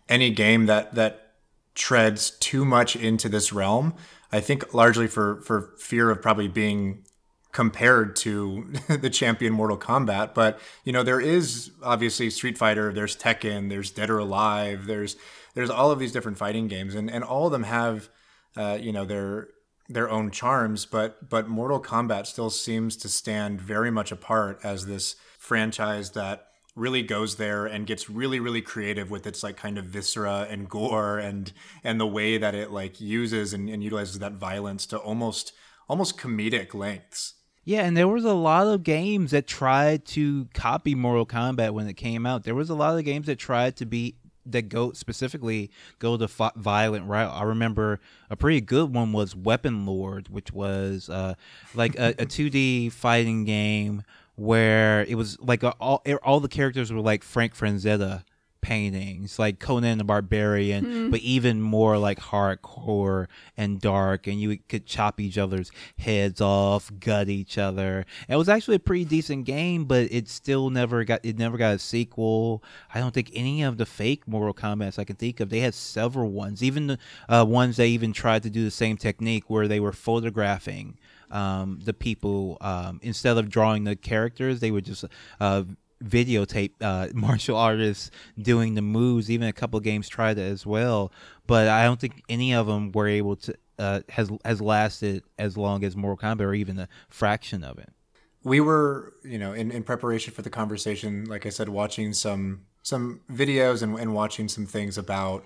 any game that that treads too much into this realm. I think largely for for fear of probably being compared to the champion Mortal Kombat. But you know, there is obviously Street Fighter, there's Tekken, there's Dead or Alive, there's there's all of these different fighting games, and and all of them have uh, you know their their own charms. But but Mortal Kombat still seems to stand very much apart as this franchise that really goes there and gets really really creative with its like kind of viscera and gore and and the way that it like uses and, and utilizes that violence to almost almost comedic lengths Yeah, and there was a lot of games that tried to copy Mortal Kombat when it came out. There was a lot of games that tried to be that go specifically go the fi- violent route. I remember a pretty good one was Weapon Lord, which was uh, like a, a 2D fighting game where it was like a, all all the characters were like Frank Frazetta paintings, like Conan the Barbarian, but even more like hardcore and dark, and you could chop each other's heads off, gut each other. It was actually a pretty decent game, but it still never got it never got a sequel. I don't think any of the fake Mortal Kombat's I can think of. They had several ones, even the uh, ones they even tried to do the same technique where they were photographing um, the people um, instead of drawing the characters. They would just uh, videotape uh, martial artists doing the moves. Even a couple games tried it as well, but I don't think any of them were able to uh, has has lasted as long as Mortal Kombat or even a fraction of it. we were you know in, in preparation for the conversation like i said watching some some videos and, and watching some things about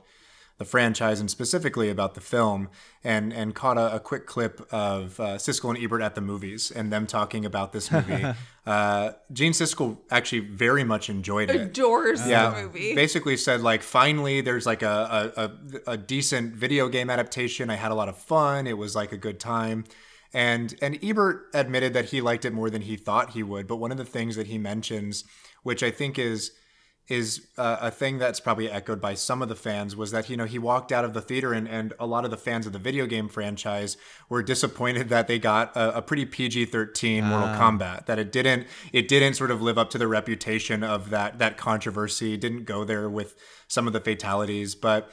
the franchise and specifically about the film and and caught a, a quick clip of uh, Siskel and Ebert at the movies and them talking about this movie. uh, Gene Siskel actually very much enjoyed it. Adores yeah, the movie. basically said like finally there's like a, a, a, a decent video game adaptation. I had a lot of fun. It was like a good time. And and Ebert admitted that he liked it more than he thought he would. But one of the things that he mentions, which I think is is uh, a thing that's probably echoed by some of the fans was that you know he walked out of the theater and, and a lot of the fans of the video game franchise were disappointed that they got a, a pretty PG-13 Mortal Kombat that it didn't it didn't sort of live up to the reputation of that that controversy it didn't go there with some of the fatalities. But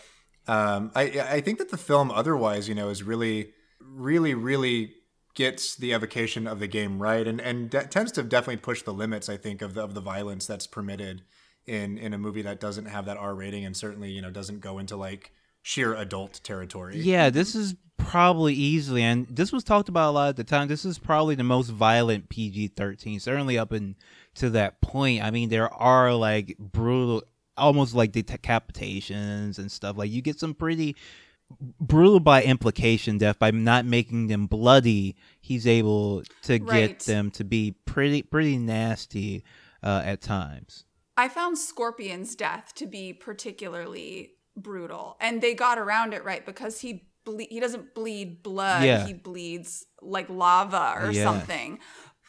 um, I I think that the film otherwise you know is really really really gets the evocation of the game right and and de- tends to definitely push the limits I think of the, of the violence that's permitted in in a movie that doesn't have that R rating and certainly you know doesn't go into like sheer adult territory. Yeah, this is probably easily, and this was talked about a lot at the time. This is probably the most violent PG thirteen, certainly up in to that point. I mean, there are like brutal, almost like decapitations and stuff. Like you get some pretty brutal by implication death by not making them bloody. He's able to get Right. them to be pretty pretty nasty uh, at times. I found Scorpion's death to be particularly brutal, and they got around it right because he ble- he doesn't bleed blood. Yeah. He bleeds like lava or Yeah. something.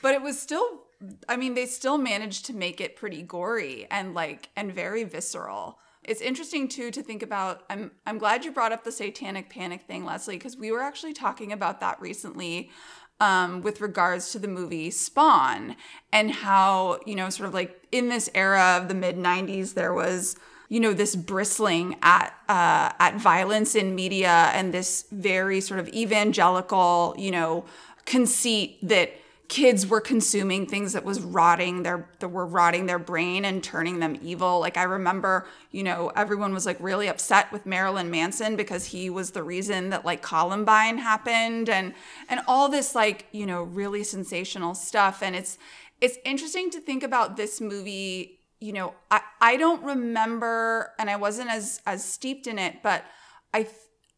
But it was still I mean, they still managed to make it pretty gory and like and very visceral. It's interesting too to think about. I'm I'm glad you brought up the satanic panic thing, Leslie, because we were actually talking about that recently um, with regards to the movie Spawn and how you know, sort of like in this era of the mid '90s, there was you know this bristling at uh, at violence in media and this very sort of evangelical you know conceit that kids were consuming things that was rotting their that were rotting their brain and turning them evil. Like i remember you know everyone was like really upset with marilyn manson because he was the reason that like columbine happened and and all this like you know really sensational stuff. And it's it's interesting to think about this movie you know i i don't remember and i wasn't as as steeped in it but i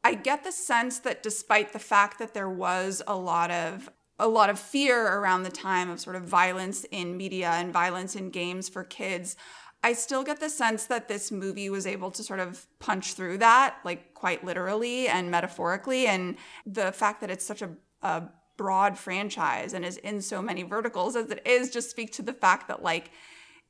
I get the sense that despite the fact that there was a lot of a lot of fear around the time of sort of violence in media and violence in games for kids, I still get the sense that this movie was able to sort of punch through that, like quite literally and metaphorically. And the fact that it's such a, a broad franchise and is in so many verticals as it is just speak to the fact that like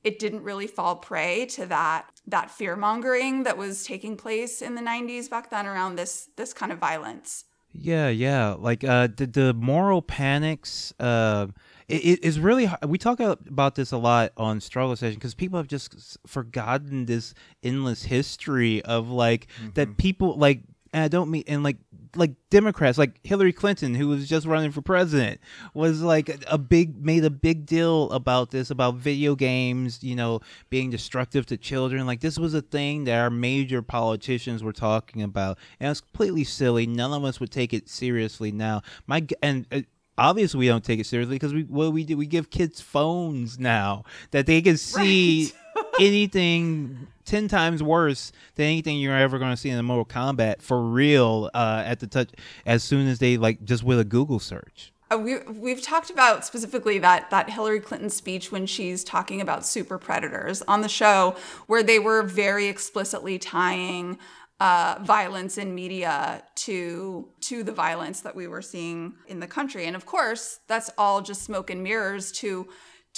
it didn't really fall prey to that that fear mongering that was taking place in the 90s back then around this this kind of violence. Yeah, yeah. Like uh, the the moral panics. Uh, it, is really. We talk about this a lot on Struggle Session because people have just forgotten this endless history of like that people like. And I don't mean and like like Democrats like Hillary Clinton who was just running for president was like a, big made a big deal about this about video games you know being destructive to children. Like this was a thing that our major politicians were talking about. And it's completely silly. None of us would take it seriously now. My and uh, obviously we don't take it seriously because we what we do? We give kids phones now that they can see anything 10 times worse than anything you're ever going to see in a Mortal Kombat for real uh, at the touch as soon as they like just with a Google search. Uh, we, we've talked about specifically that that Hillary Clinton speech when she's talking about super predators on the show, where they were very explicitly tying uh, violence in media to to the violence that we were seeing in the country, and of course, that's all just smoke and mirrors to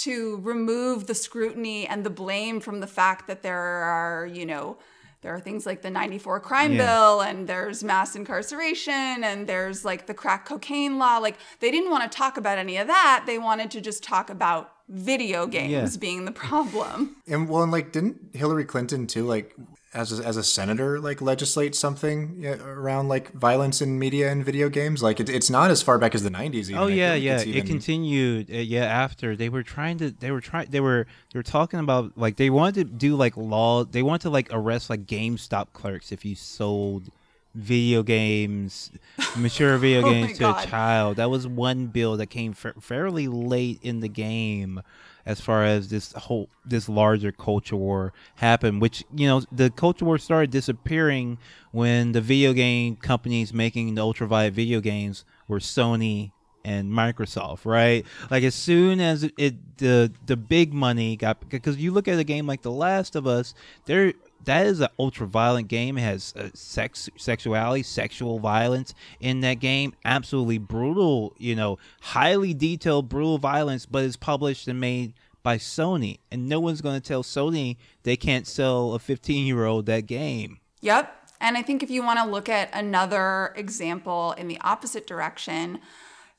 to remove the scrutiny and the blame from the fact that there are you know there are things like the 94 crime Yeah. bill and there's mass incarceration and there's like the crack cocaine law like they didn't want to talk about any of that they wanted to just talk about video games Yeah. being the problem And well, and like, didn't Hillary Clinton too, like, as a, as a senator, like legislate something around like violence in media and video games? Like, it, it's not as far back as the '90s. Even. Oh yeah, yeah. It even- continued. Uh, yeah, after they were trying to, they were trying, they were, they were talking about like they wanted to do like law. They wanted to like arrest like GameStop clerks if you sold video games, mature video Oh games to a child. That was one bill that came fa- fairly late in the game. As far as this whole this larger culture war happened, which you know the culture war started disappearing when the video game companies making the ultraviolet video games were Sony and Microsoft, right? Like as soon as it the the big money got because you look at a game like The Last of Us, there that is an ultra violent game. It has uh, sex, sexuality, sexual violence in that game. Absolutely brutal, you know, highly detailed, brutal violence. But it's published and made by Sony, and no one's going to tell Sony they can't sell a 15 year old that game. Yep. And I think if you want to look at another example in the opposite direction,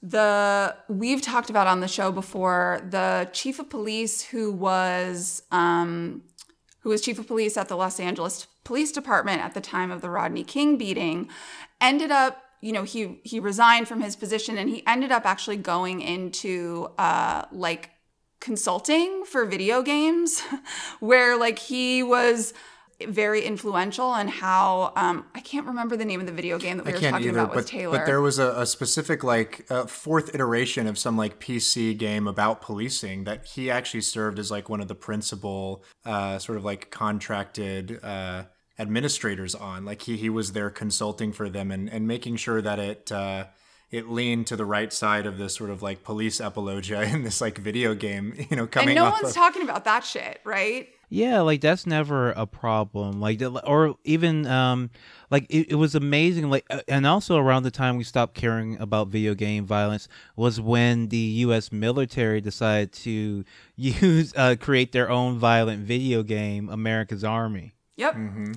the we've talked about on the show before the chief of police who was um, who was chief of police at the Los Angeles Police Department at the time of the Rodney King beating, ended up, you know, he he resigned from his position and he ended up actually going into uh, like consulting for video games, where like he was very influential in how um, I can't remember the name of the video game that we I were can't talking either, about with but, Taylor. but there was a, a specific like uh, fourth iteration of some like PC game about policing that he actually served as like one of the principal uh, sort of like contracted uh, administrators on. Like he he was there consulting for them and and making sure that it. Uh, it leaned to the right side of this sort of like police apologia in this like video game, you know, coming and no one's of, talking about that shit, right? Yeah, like that's never a problem. Like, or even um, like it, it was amazing. Like, uh, and also around the time we stopped caring about video game violence was when the U.S. military decided to use uh, create their own violent video game, America's Army. Yep.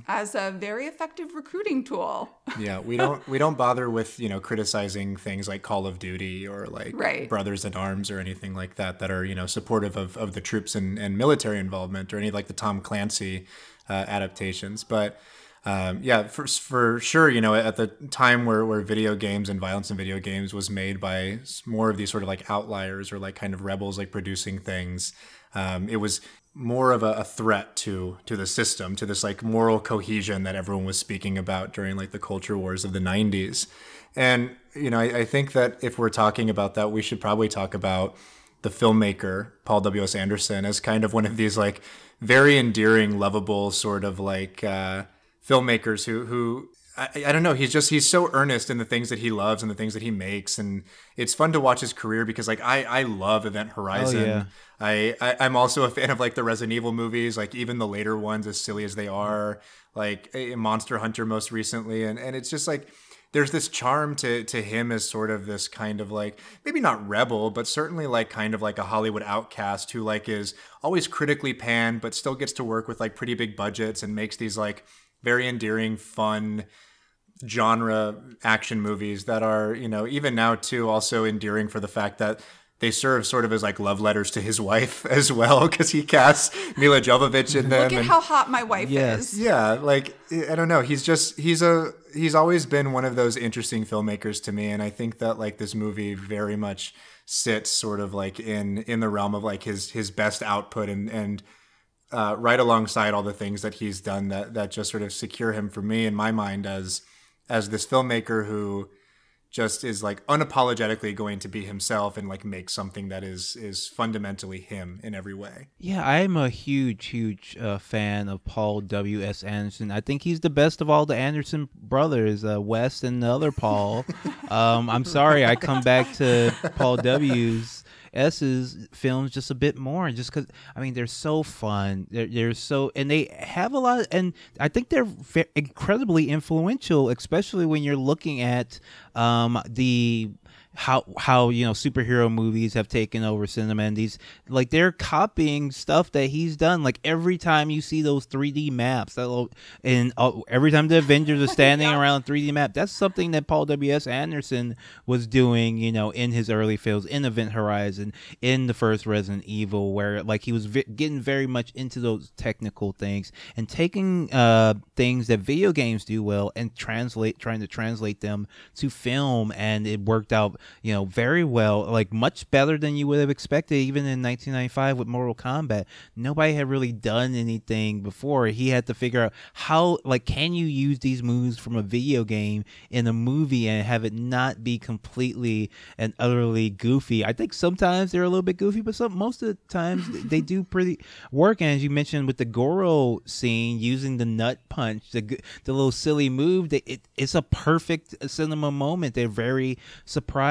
As a very effective recruiting tool. Yeah, we don't we don't bother with you know criticizing things like Call of Duty or like Right. Brothers in Arms or anything like that that are you know supportive of, of the troops and, and military involvement or any like the Tom Clancy uh, adaptations. But um, yeah, for for sure, you know at the time where, where video games and violence in video games was made by more of these sort of like outliers or like kind of rebels like producing things, um, it was more of a, a threat to to the system, to this like moral cohesion that everyone was speaking about during like the culture wars of the '90s. And you know, I, I think that if we're talking about that, we should probably talk about the filmmaker Paul W. S. Anderson as kind of one of these like very endearing, lovable sort of like uh, filmmakers who who I, I don't know. He's just he's so earnest in the things that he loves and the things that he makes, and it's fun to watch his career because like I I love Event Horizon. yeah. I, I I'm also a fan of like the Resident Evil movies, like even the later ones, as silly as they are, like eh, Monster Hunter most recently, and and it's just like there's this charm to to him as sort of this kind of like maybe not rebel, but certainly like kind of like a Hollywood outcast who like is always critically panned, but still gets to work with like pretty big budgets and makes these like very endearing, fun genre action movies that are, you know, even now too, also endearing for the fact that they serve sort of as like love letters to his wife as well, because he casts Milla Jovovich in them. Look at and- how hot my wife Yes. is. yeah, like I don't know. He's just he's a he's always been one of those interesting filmmakers to me, and I think that like this movie very much sits sort of like in in the realm of like his his best output and and uh, right alongside all the things that he's done that that just sort of secure him for me in my mind as as this filmmaker who just is like unapologetically going to be himself and like make something that is is fundamentally him in every way. Yeah, I'm a huge, huge uh, fan of Paul W. S. Anderson. I think he's the best of all the Anderson brothers, uh, Wes and the other Paul. um, I'm sorry, I come back to Paul W.'s S's films just a bit more, just because I mean they're so fun. They're, they're so, and they have a lot, and I think they're incredibly influential, especially when you're looking at um, the how how you know superhero movies have taken over cinema and these like they're copying stuff that he's done. Like every time you see those 3d maps that and uh, every time the avengers are standing around 3d map that's something that paul ws anderson was doing you know in his early films in event horizon in the first resident evil where like he was vi- getting very much into those technical things and taking uh things that video games do well and translate trying to translate them to film and it worked out you know very well like much better than you would have expected even in 1995 with mortal kombat. Nobody had really done anything before. He had to figure out how like can you use these moves from a video game in a movie and have it not be completely and utterly goofy? I think sometimes they're a little bit goofy but some most of the times they do pretty work. And as you mentioned with the goro scene using the nut punch the the little silly move it, it's a perfect cinema moment. They're very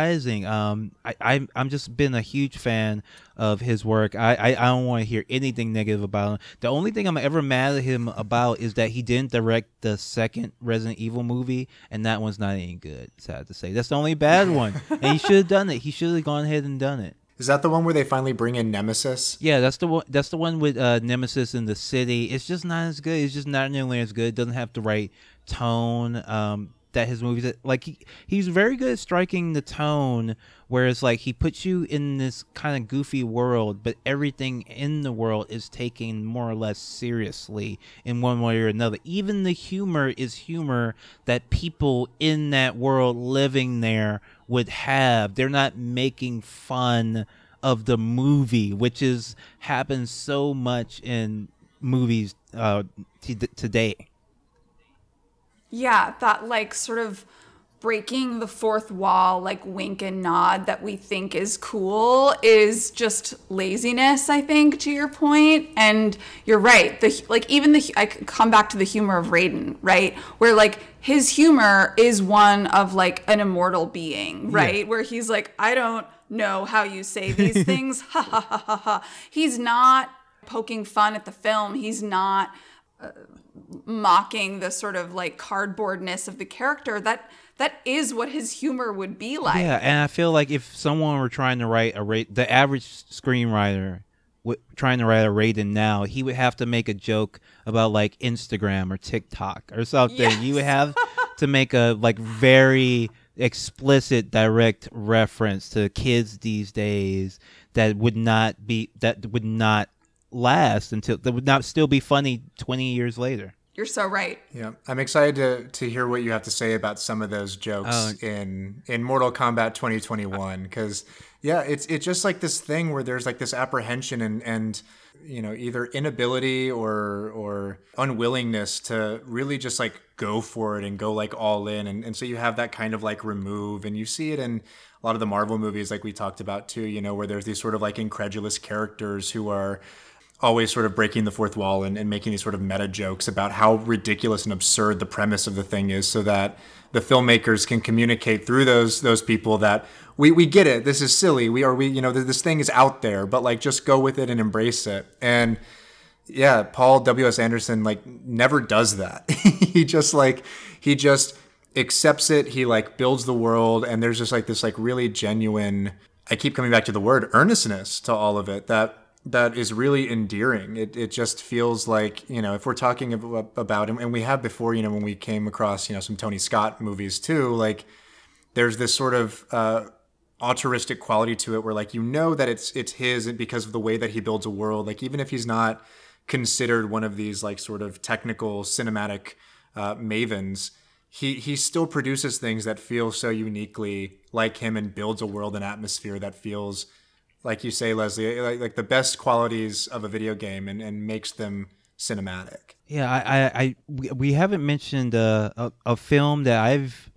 surprising um i i'm, I'm just been a huge fan of his work i i, I don't want to hear anything negative about him the only thing i'm ever mad at him about is that he didn't direct the second resident evil movie and that one's not any good sad to say that's the only bad one and he should have done it he should have gone ahead and done it Is that the one where they finally bring in Nemesis? yeah, that's the one. That's the one with uh, Nemesis in the city. It's just not as good. It's just not nearly as good. It doesn't have the right tone um, that his movies. Like he, he's very good at striking the tone, whereas like he puts you in this kind of goofy world, but everything in the world is taken more or less seriously in one way or another. Even the humor is humor that people in that world living there would have. They're not making fun of the movie, which is happens so much in movies uh, t- today. Yeah, that like sort of breaking the fourth wall, like wink and nod that we think is cool is just laziness, I think, to your point. And you're right. The like even the I come back to the humor of Raiden, right? Where like his humor is one of like an immortal being, right? Where he's like, I don't know how you say these things. Ha ha ha ha ha. He's not poking fun at the film. He's not uh, mocking the sort of like cardboardness of the character. That that is what his humor would be like. Yeah, and I feel like if someone were trying to write a rate, the average screenwriter w- trying to write a Raiden now, he would have to make a joke about like Instagram or TikTok or something. Yes. You would have to make a like very explicit direct reference to kids these days that would not be that would not last until that would not still be funny 20 years later. You're so right. Yeah, I'm excited to to hear what you have to say about some of those jokes Oh. in in Mortal Kombat 2021 because yeah, it's it's just like this thing where there's like this apprehension and and you know either inability or or unwillingness to really just like go for it and go like all in and and so you have that kind of like remove and you see it in a lot of the Marvel movies like we talked about too, you know, where there's these sort of like incredulous characters who are always sort of breaking the fourth wall and, and making these sort of meta jokes about how ridiculous and absurd the premise of the thing is so that the filmmakers can communicate through those those people that we, we get it. This is silly. We are we you know th- this thing is out there but like just go with it and embrace it. And yeah paul w.s anderson like never does that. He just like he just accepts it. He like builds the world and there's just like this like really genuine i keep coming back to the word earnestness to all of it that that is really endearing. It, it just feels like you know if we're talking about him and we have before you know when we came across you know some tony scott movies too like there's this sort of uh, altruistic quality to it where like you know that it's it's his because of the way that he builds a world. Like even if he's not considered one of these like sort of technical cinematic uh, mavens he he still produces things that feel so uniquely like him and builds a world and atmosphere that feels like you say leslie like, like the best qualities of a video game and, and makes them cinematic Yeah, I, I, I we, haven't mentioned uh, a a film that I've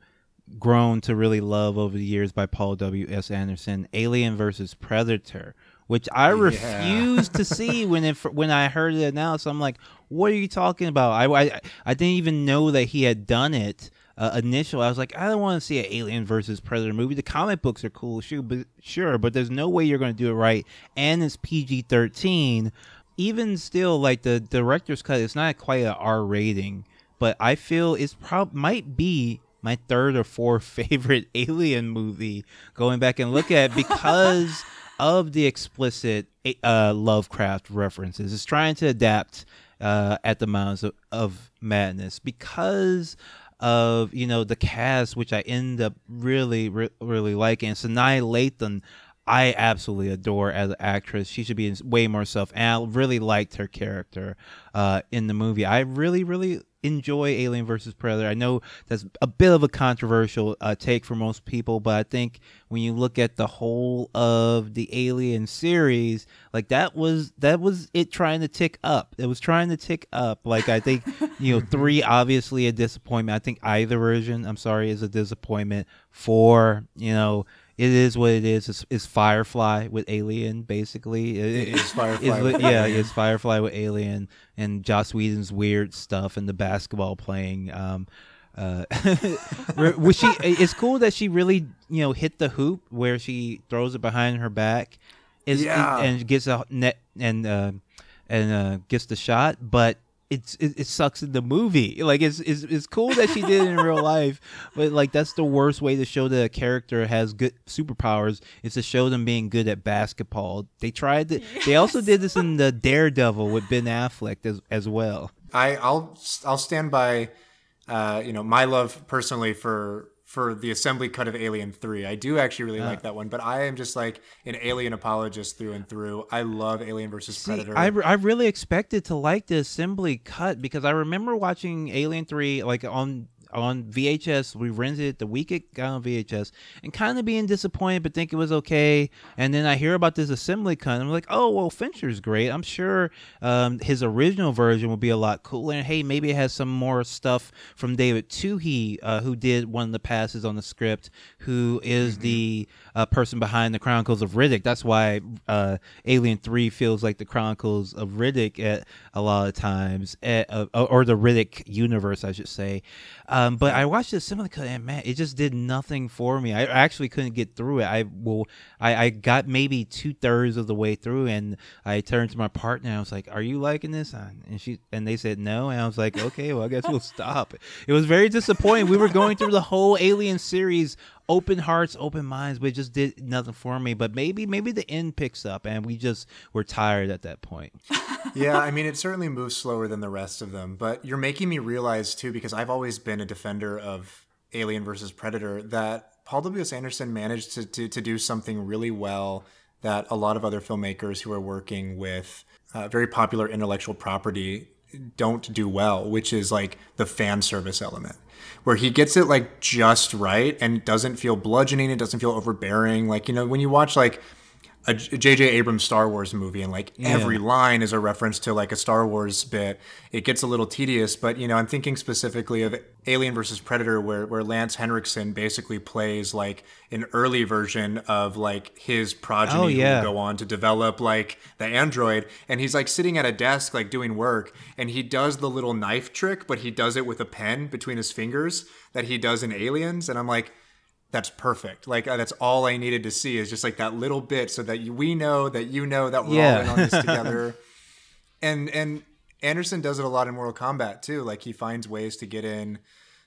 grown to really love over the years by Paul W. S. Anderson, Alien versus Predator, which I refused to see when it when I heard it announced. I'm like, what are you talking about? I I, I didn't even know that he had done it. Uh, initially, I was like, I don't want to see an Alien versus Predator movie. The comic books are cool, sure, but sure, but there's no way you're going to do it right, and it's PG-13 even still like the director's cut it's not quite an r rating but i feel it's prob might be my third or fourth favorite alien movie going back and look at because of the explicit uh, lovecraft references. It's trying to adapt uh, at the mountains of, of madness because of you know the cast which i end up really re- really liking sanaa lathan I absolutely adore as an actress. She should be way more stuff, and I really liked her character uh, in the movie. I really, really enjoy Alien versus Predator. I know that's a bit of a controversial uh, take for most people, but I think when you look at the whole of the Alien series, like that was that was it trying to tick up. It was trying to tick up. Like I think you know three obviously a disappointment. I think either version, I'm sorry, is a disappointment. Four, you know it is what it is. It's, it's Firefly with Alien, basically. It, It is Firefly it's- with yeah, it's Firefly with Alien and Joss Whedon's weird stuff and the basketball playing. Um, uh, was she? It's cool that she really, you know, hit the hoop where she throws it behind her back, is Yeah. and gets a net and uh, and uh, gets the shot, but. It's it, it sucks in the movie. Like it's, it's it's cool that she did it in real life, but like that's the worst way to show that a character has good superpowers is to show them being good at basketball. They tried to, They also did this in the Daredevil with Ben Affleck as as well. I, I'll I'll stand by, uh, you know, my love personally for for the assembly cut of Alien Three. I do actually really like ah. that one, but I am just like an Alien apologist through and through. I love Alien versus See, Predator. I, re- I really expected to like the assembly cut because I remember watching Alien 3 like on on VHS. We rented it the week it got on VHS and kind of being disappointed, but think it was okay. And then I hear about this assembly cut, and I'm like, oh well, Fincher's great. I'm sure um, his original version will be a lot cooler. And hey, maybe it has some more stuff from David Twohy, uh, who did one of the passes on the script, who is the uh, person behind the Chronicles of Riddick. That's why uh, Alien Three feels like the Chronicles of Riddick at a lot of times, at, uh, or the Riddick universe, I should say. Um, but I watched the assembly cut, and man, it just did nothing for me. I actually couldn't get through it. I will, I, I got maybe two thirds of the way through, and I turned to my partner. and I was like, "Are you liking this?" And she and they said no, and I was like, "Okay, well, I guess we'll stop." It was very disappointing. We were going through the whole Alien series open hearts, open minds, but it just did nothing for me. But maybe maybe the end picks up, and we just were tired at that point. yeah, I mean, it certainly moves slower than the rest of them. But you're making me realize too, because I've always been a defender of Alien versus Predator, that Paul W. S. Anderson managed to, to, to do something really well that a lot of other filmmakers who are working with uh, very popular intellectual property don't do well, which is like the fan service element where he gets it like just right and doesn't feel bludgeoning. It doesn't feel overbearing. Like, you know, when you watch like a J.J. Abrams Star Wars movie and like yeah. every line is a reference to like a Star Wars bit. It gets a little tedious, but you know, I'm thinking specifically of Alien versus Predator where where Lance Henriksen basically plays like an early version of like his progeny oh, yeah. who go on to develop like the android and he's like sitting at a desk like doing work and he does the little knife trick, but he does it with a pen between his fingers that he does in Aliens and I'm like that's perfect. Like uh, that's all I needed to see is just like that little bit, so that you, we know that you know that we're yeah. all in on this together. and and Anderson does it a lot in Mortal Kombat too. Like he finds ways to get in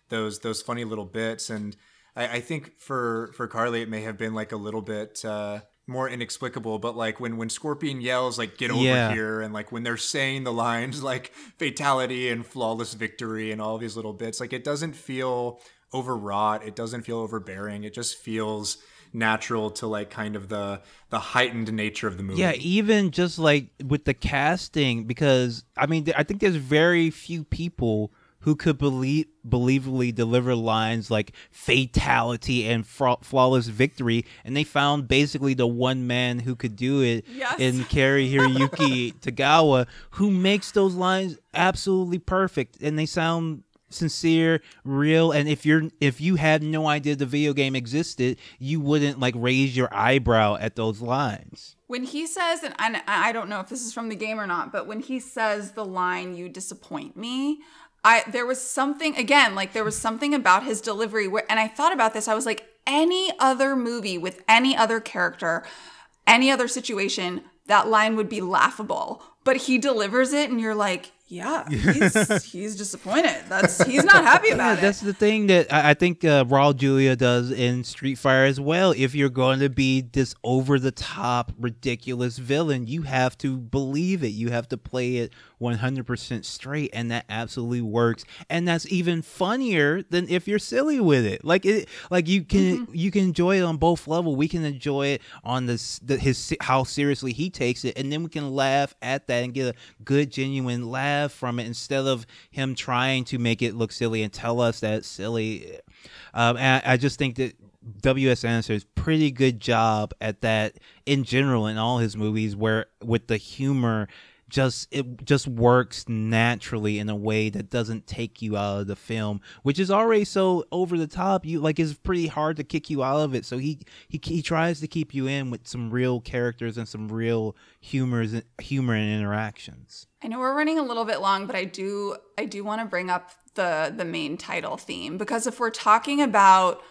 those those funny little bits, and I, I think for for Carly it may have been like a little bit. Uh, more inexplicable but like when when scorpion yells like get over yeah. here and like when they're saying the lines like fatality and flawless victory and all these little bits like it doesn't feel overwrought. It doesn't feel overbearing. It just feels natural to like kind of the the heightened nature of the movie. Yeah, even just like with the casting because I mean I think there's very few people who could believe believably deliver lines like fatality and flawless victory and they found basically the one man who could do it yes. in Cary Hiroyuki Tagawa who makes those lines absolutely perfect and they sound sincere, real, and if you're if you had no idea the video game existed, you wouldn't like raise your eyebrow at those lines. When he says, and I, I don't know if this is from the game or not, but when he says the line "You disappoint me," I there was something again, like there was something about his delivery where, and I thought about this. I was like, any other movie with any other character, any other situation, that line would be laughable. But he delivers it, and you're like, yeah, he's, he's disappointed. That's he's not happy about yeah, it. That's the thing that I, I think uh, Raul Julia does in Street Fighter as well. If you're going to be this over the top, ridiculous villain, you have to believe it. You have to play it 100% straight, and that absolutely works. And that's even funnier than if you're silly with it. Like it, like you can mm-hmm. you can enjoy it on both level. We can enjoy it on this the, his how seriously he takes it, and then we can laugh at that and get a good genuine laugh from it instead of him trying to make it look silly and tell us that it's silly. Um, and I, I just think that W.S. Does pretty good job at that in general in all his movies, where with the humor just it just works naturally in a way that doesn't take you out of the film which is already so over the top. You like it's pretty hard to kick you out of it. So he he, he tries to keep you in with some real characters and some real humors humor and interactions. I know we're running a little bit long but i do i do want to bring up the the main title theme because if we're talking about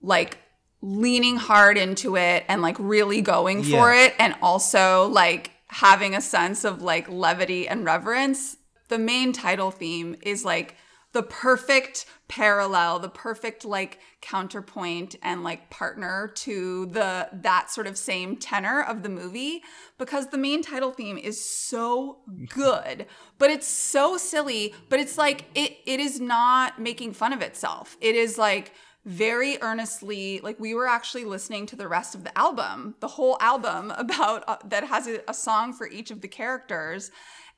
like leaning hard into it and like really going yeah. for it and also like having a sense of like levity and reverence, the main title theme is like the perfect parallel, the perfect like counterpoint and like partner to the that sort of same tenor of the movie because the main title theme is so good, but it's so silly, but it's like it it is not making fun of itself. It is like very earnestly like we were actually listening to the rest of the album the whole album about uh, that has a, a song for each of the characters.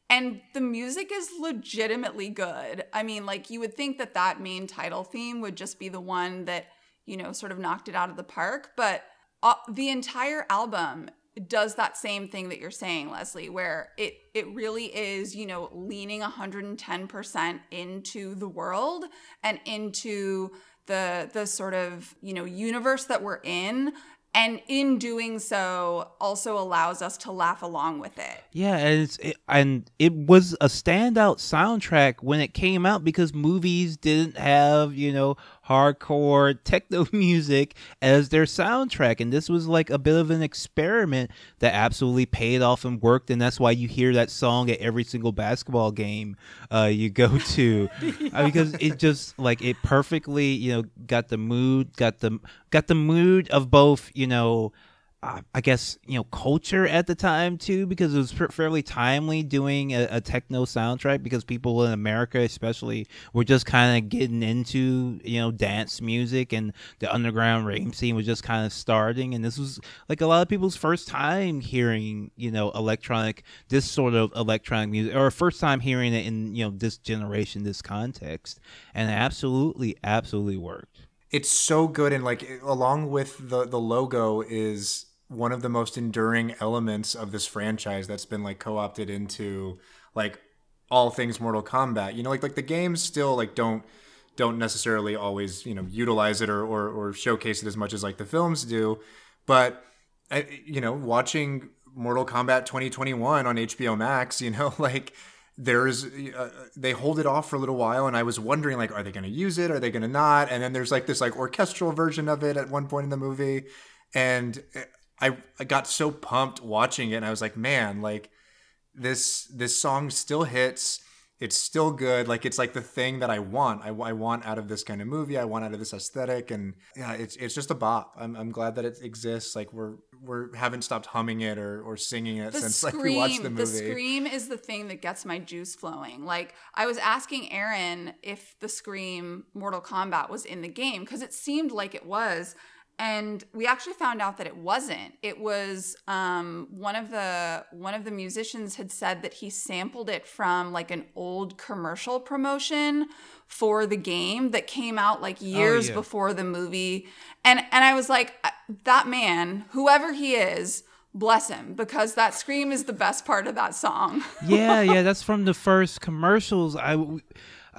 And the music is legitimately good. I mean like you would think that that main title theme would just be the one that you know sort of knocked it out of the park but uh, the entire album does that same thing that you're saying leslie where it it really is you know leaning 110% into the world and into the the sort of you know universe that we're in and in doing so also allows us to laugh along with it. Yeah, and it's it, and it was a standout soundtrack when it came out because movies didn't have you know hardcore techno music as their soundtrack, and this was like a bit of an experiment that absolutely paid off and worked, and that's why you hear that song at every single basketball game uh, you go to, uh, because it just like it perfectly you know got the mood, got the got the mood of both you know uh, I guess you know culture at the time too, because it was fairly timely doing a, a, techno soundtrack because people in America, especially, were just kind of getting into you know dance music and the underground rave scene was just kind of starting, and this was like a lot of people's first time hearing you know electronic this sort of electronic music or first time hearing it in you know this generation, this context, and it absolutely, absolutely worked. It's so good and like along with the the logo is one of the most enduring elements of this franchise that's been like co-opted into like all things Mortal Kombat. You know, like like the games still like don't don't necessarily always you know utilize it or or, or showcase it as much as like the films do, but I, you know, watching Mortal Kombat 2021 on HBO Max, you know, like there's uh, they hold it off for a little while and i was wondering like are they going to use it? Are they going to not? And then there's like this like orchestral version of it at one point in the movie. And I I got so pumped watching it, and I was like, man, like this this song still hits. It's still good. Like it's like the thing that I want. I, I want out of this kind of movie. I want out of this aesthetic, and yeah, it's it's just a bop. I'm, I'm glad that it exists. Like we're we're haven't stopped humming it or, or singing it the since scream, like we watched the movie. The scream is the thing that gets my juice flowing. Like I was asking Aaron if the scream Mortal Kombat was in the game because it seemed like it was and we actually found out that it wasn't it was um, one of the one of the musicians had said that he sampled it from like an old commercial promotion for the game that came out like years oh, yeah. before the movie and and i was like uh, that man whoever he is bless him because that scream is the best part of that song. Yeah yeah that's from the first commercials. I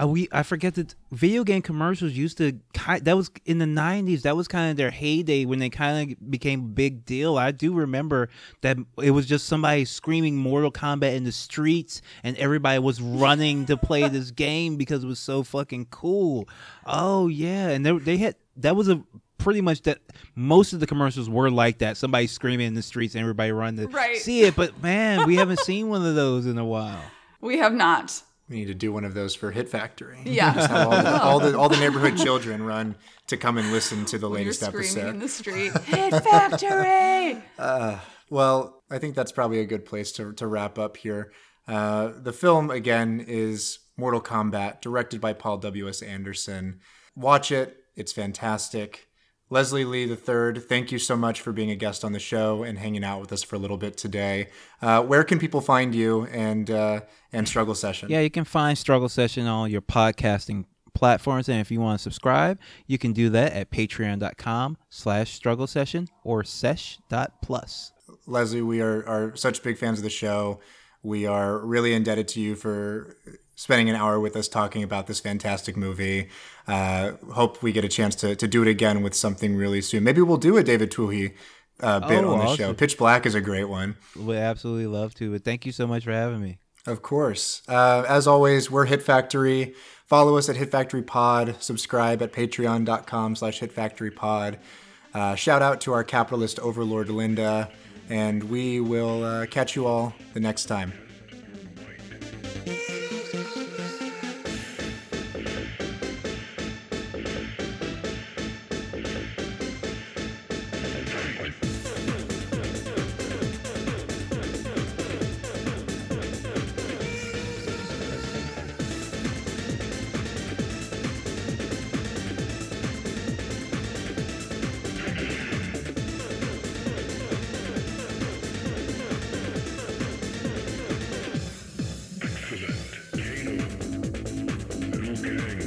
uh, we I forget that video game commercials used to that was in the 90s that was kind of their heyday when they kind of became big deal. I do remember that it was just somebody screaming Mortal Kombat in the streets and everybody was running to play this game because it was so fucking cool. Oh yeah and they, they had that was a pretty much that most of the commercials were like that somebody screaming in the streets and everybody running to right. see it but man we haven't seen one of those in a while we have not we need to do one of those for Hit Factory. Yeah, Just have all the, all the, all the neighborhood children run to come and listen to the when latest you're episode. in the street. Hit Factory. Uh, well, I think that's probably a good place to to wrap up here. Uh, the film again is Mortal Kombat, directed by Paul W S Anderson. Watch it; it's fantastic. Leslie Lee III, thank you so much for being a guest on the show and hanging out with us for a little bit today. Uh, where can people find you and uh, and Struggle Session? Yeah, you can find Struggle Session on your podcasting platforms, and if you want to subscribe, you can do that at patreon.com slash struggle session or sesh.plus. Leslie, we are, are such big fans of the show. We are really indebted to you for spending an hour with us talking about this fantastic movie. Uh, hope we get a chance to, to do it again with something really soon. Maybe we'll do a David Twohy uh, bit oh, on the awesome. show. Pitch Black is a great one. We absolutely love to. But thank you so much for having me. Of course. Uh, as always, we're Hit Factory. Follow us at Hit Factory Pod. Subscribe at patreon.com slash Hit Factory Pod. Uh, shout out to our capitalist overlord, Linda. And we will uh, catch you all the next time. gang.